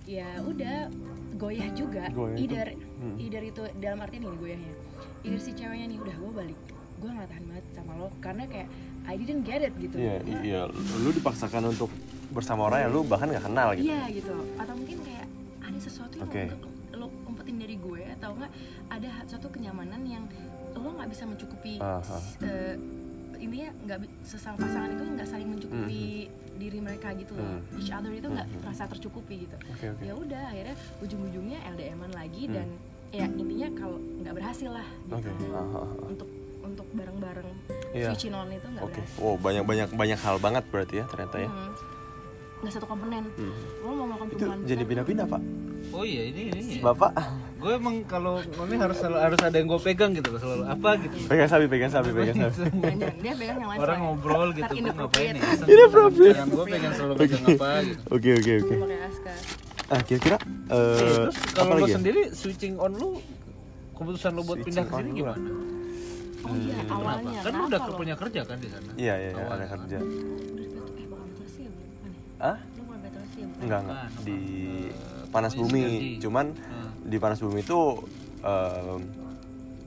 ya udah goyah juga Goyah itu- either Hmm. either itu dalam artian ini goyahnya either si ceweknya nih udah gue balik gue nggak tahan banget sama lo karena kayak I didn't get it gitu Iya, Gua- iya, lu dipaksakan untuk bersama orang yang lu bahkan nggak kenal gitu. Iya gitu. Atau mungkin kayak ada sesuatu yang Oke. lo, lo umpetin dari gue atau enggak ada suatu kenyamanan yang lo nggak bisa mencukupi Aha. eh, intinya nggak sesama pasangan itu nggak saling mencukupi diri mereka gitu loh. Hmm. Each other itu nggak Mhm. merasa tercukupi gitu. Oke, oke. Ya udah akhirnya ujung-ujungnya LDM-an lagi Hmm. dan ya intinya kalau nggak berhasil lah gitu. Oke. Aha, aha. Untuk untuk bareng-bareng Iya. switching on itu nggak Oke. berhasil. Wow, banyak banyak banyak hal banget berarti ya ternyata ya. Hmm. Nggak satu komponen. Hmm. Lo mau melakukan Itu perubahan jadi pindah-pindah, Pak. oh iya ini ini ya. Bapak gue emang kalau ini harus selalu harus ada yang gue pegang gitu loh selalu apa gitu pegang sapi, pegang sapi, pegang sapi. Jangan, dia pegang yang lain orang ngobrol gitu gue ngapain ya Inappropriate. yang gue pegang selalu pegang apa gitu Oke, oke, oke. Ah, kira-kira eh terus apa kalau lo ya? sendiri switching on lu keputusan lo buat pindah ke sini gimana? Oh iya Hmm. awalnya Kenapa? Kan lu kenapa udah punya kerja kan di sana? Iya, iya, iya, Awalnya ada kan. kerja. Eh bukan ya ya? Ah? Sih ya Enggak, enggak. Di Eh, Panas Bumi. Cuman Nah, di Panas Bumi itu em,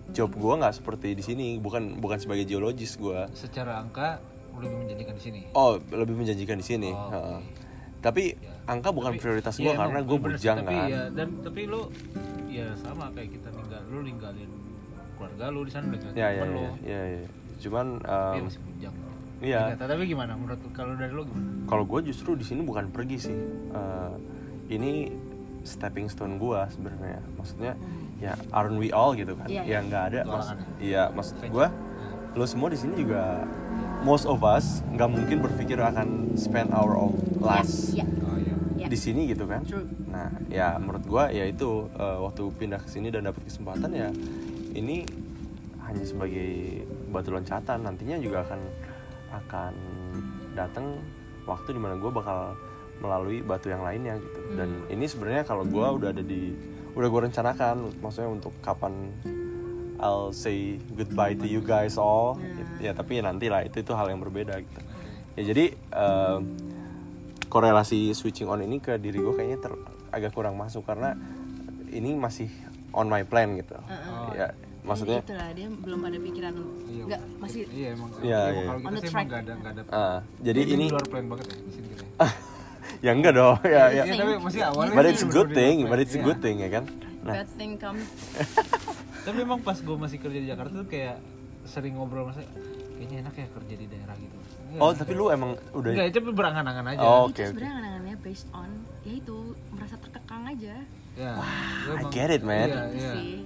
job gua nggak seperti di sini, bukan bukan sebagai geologis gua. secara angka lebih menjanjikan di sini. Oh, lebih menjanjikan di sini. Oh, Heeh. oke. Tapi Ya. angka bukan Tapi- prioritas iya, gua karena sih, bujang tapi kan. ya, dan tapi lu ya sama kayak kita ninggal lu ninggalin keluarga lu di sana dengan Ya, ya, temen lu. ya, ya, ya. Cuman Iya em, masih bujang. iya. Ya, tapi gimana menurut kalau dari lu gimana? kalau gue justru di sini bukan pergi sih Eh, ini stepping stone gue sebenarnya maksudnya ya aren't we all gitu kan Iya, ya iya. nggak ada mas iya maksud gue lo semua di sini juga most of us nggak mungkin berpikir akan spend our own ya, Oh iya. ya. di sini gitu kan True. nah ya menurut gue ya itu eh, waktu pindah ke sini dan dapat kesempatan ya ini hanya sebagai batu loncatan nantinya juga akan akan datang waktu di mana gue bakal melalui batu yang lainnya gitu dan Hmm. ini sebenarnya kalau gue udah ada di udah gue rencanakan maksudnya untuk kapan I'll say goodbye to you guys all Nah. ya tapi ya nanti lah itu itu hal yang berbeda gitu ya jadi eh, korelasi switching on ini ke diri gue kayaknya ter- agak kurang masuk karena ini masih on my plan gitu Heeh. ya maksudnya Ya, itulah dia belum ada pikiran Iya, nggak masih Iya emang. Iya, emang iya. Kalau On kita the sih track. emang nggak ada nggak ada. ah, jadi ini di luar plan banget ya di sini kita. ya. ya enggak dong ya ya Iya, tapi masih awalnya. but it's a good thing but it's a Iya. good thing ya kan nah bad thing comes [LAUGHS] Tapi emang pas gue masih kerja di Jakarta tuh kayak sering ngobrol sama saya, kayaknya enak ya kerja di daerah gitu. Enggak, oh tapi lu emang udah Enggak, itu berangan-angan aja. Oh, itu oke, sebenarnya angan-angannya based on ya itu merasa terkekang aja Ya, gua I emang- get it, man. Iya, iya. sih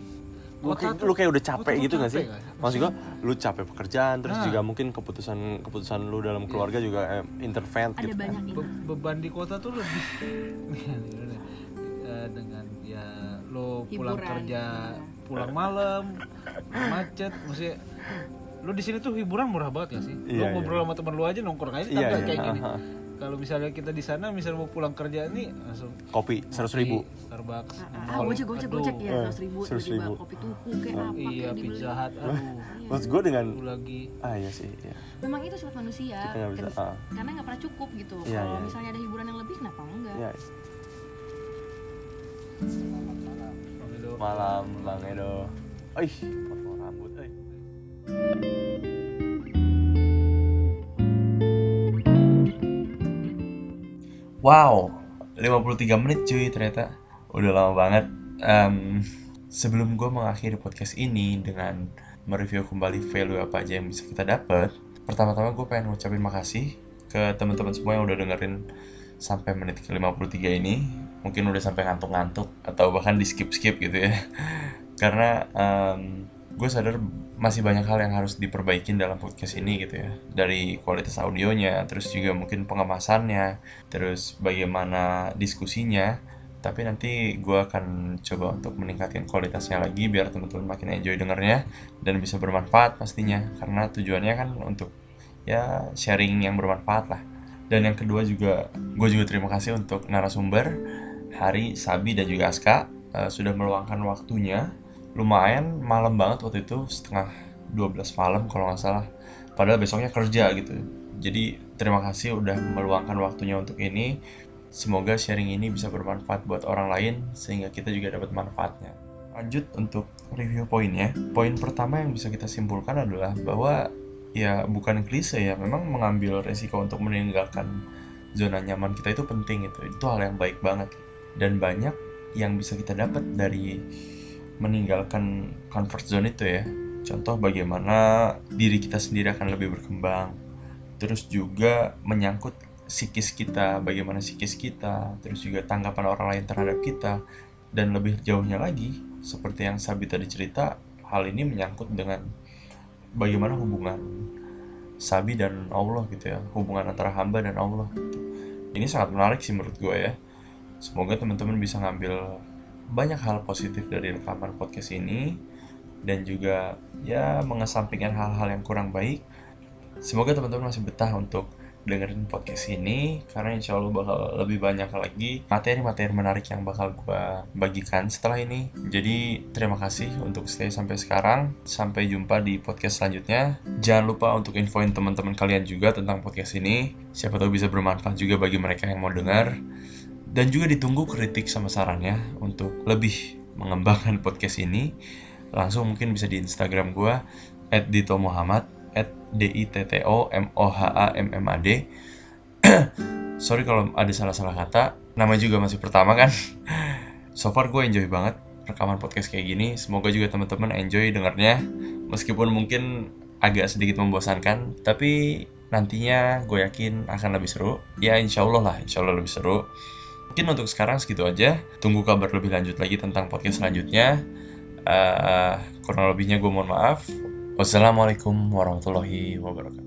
lu kayak, lu kayak udah capek gitu gak sih? sih? Maksud gua lu capek pekerjaan terus Nah. juga mungkin keputusan keputusan lu dalam keluarga juga eh, intervene ada gitu banyak kan. itu Be- beban di kota tuh lebih [LAUGHS] Eh, dengan ya lo pulang Hiburan. kerja pulang malam macet maksudnya lu di sini tuh hiburan murah banget gak sih? lu Iya, ngobrol iya. sama teman lu aja nongkrong aja Iya, tangga iya, kayak gini. Kalau misalnya kita di sana misalnya mau pulang kerja nih langsung kopi seratus ribu kopi, Starbucks, ah, ah, gocek gocek gocek ya Eh, seratus ribu seratus ribu. kopi tuku kayak apa Iya, kayak dibeli pizza hut, aduh. Iya. maksud gua dengan lagi ah iya sih iya. memang itu sifat manusia Kita nggak bisa, ah. karena nggak pernah cukup gitu Iya, kalau iya. misalnya ada hiburan yang lebih kenapa enggak Iya. Bang Edo. malam bang Edo Ih, potong rambut eh. Wow, 53 menit cuy ternyata. Udah lama banget. Em, Sebelum gue mengakhiri podcast ini dengan mereview kembali value apa aja yang bisa kita dapat Pertama-tama gue pengen ngucapin makasih ke teman-teman semua yang udah dengerin sampai menit ke 53 ini. Mungkin udah sampai ngantuk-ngantuk atau bahkan di skip-skip gitu ya. [LAUGHS] Karena gue sadar masih banyak hal yang harus diperbaikin dalam podcast ini gitu ya. Dari kualitas audionya, terus juga mungkin pengemasannya terus bagaimana diskusinya. Tapi nanti gue akan coba untuk meningkatkan kualitasnya lagi biar teman-teman makin enjoy dengernya dan bisa bermanfaat pastinya. Karena tujuannya kan untuk ya sharing yang bermanfaat lah. Dan yang kedua juga gue juga terima kasih untuk narasumber Hari, Sabi dan juga Aska eh, sudah meluangkan waktunya lumayan malam banget waktu itu setengah 12 malam kalau nggak salah padahal besoknya kerja gitu jadi terima kasih udah meluangkan waktunya untuk ini Semoga sharing ini bisa bermanfaat buat orang lain sehingga kita juga dapat manfaatnya. Lanjut untuk review poinnya. Poin pertama yang bisa kita simpulkan adalah bahwa ya bukan klise ya, memang mengambil resiko untuk meninggalkan zona nyaman kita itu penting itu. Itu hal yang baik banget dan banyak yang bisa kita dapat dari meninggalkan comfort zone itu ya. Contoh bagaimana diri kita sendiri akan lebih berkembang. Terus juga menyangkut psikis kita, bagaimana psikis kita, terus juga tanggapan orang lain terhadap kita, dan lebih jauhnya lagi, seperti yang Sabi tadi cerita, hal ini menyangkut dengan bagaimana hubungan Sabi dan Allah gitu ya, hubungan antara hamba dan Allah. Ini sangat menarik sih menurut gue ya. Semoga teman-teman bisa ngambil banyak hal positif dari rekaman podcast ini dan juga ya mengesampingkan hal-hal yang kurang baik. Semoga teman-teman masih betah untuk dengerin podcast ini karena insya Allah bakal lebih banyak lagi materi-materi menarik yang bakal gue bagikan setelah ini. Jadi terima kasih untuk stay sampai sekarang. Sampai jumpa di podcast selanjutnya. Jangan lupa untuk infoin teman-teman kalian juga tentang podcast ini. Siapa tahu bisa bermanfaat juga bagi mereka yang mau dengar. Dan juga ditunggu kritik sama sarannya untuk lebih mengembangkan podcast ini. Langsung mungkin bisa di Instagram gue at d i t t o m o h a m m a d. [CLEARS THROAT] Sorry kalau ada salah-salah kata. Nama juga masih pertama kan? [LAUGHS] So far gue enjoy banget rekaman podcast kayak gini. Semoga juga teman-teman enjoy dengarnya. Meskipun mungkin agak sedikit membosankan tapi nantinya gue yakin akan lebih seru. Ya insya Allah lah insya Allah lebih seru mungkin untuk sekarang segitu aja. Tunggu kabar lebih lanjut lagi tentang podcast selanjutnya. Uh, kurang lebihnya gue mohon maaf. Wassalamualaikum warahmatullahi wabarakatuh.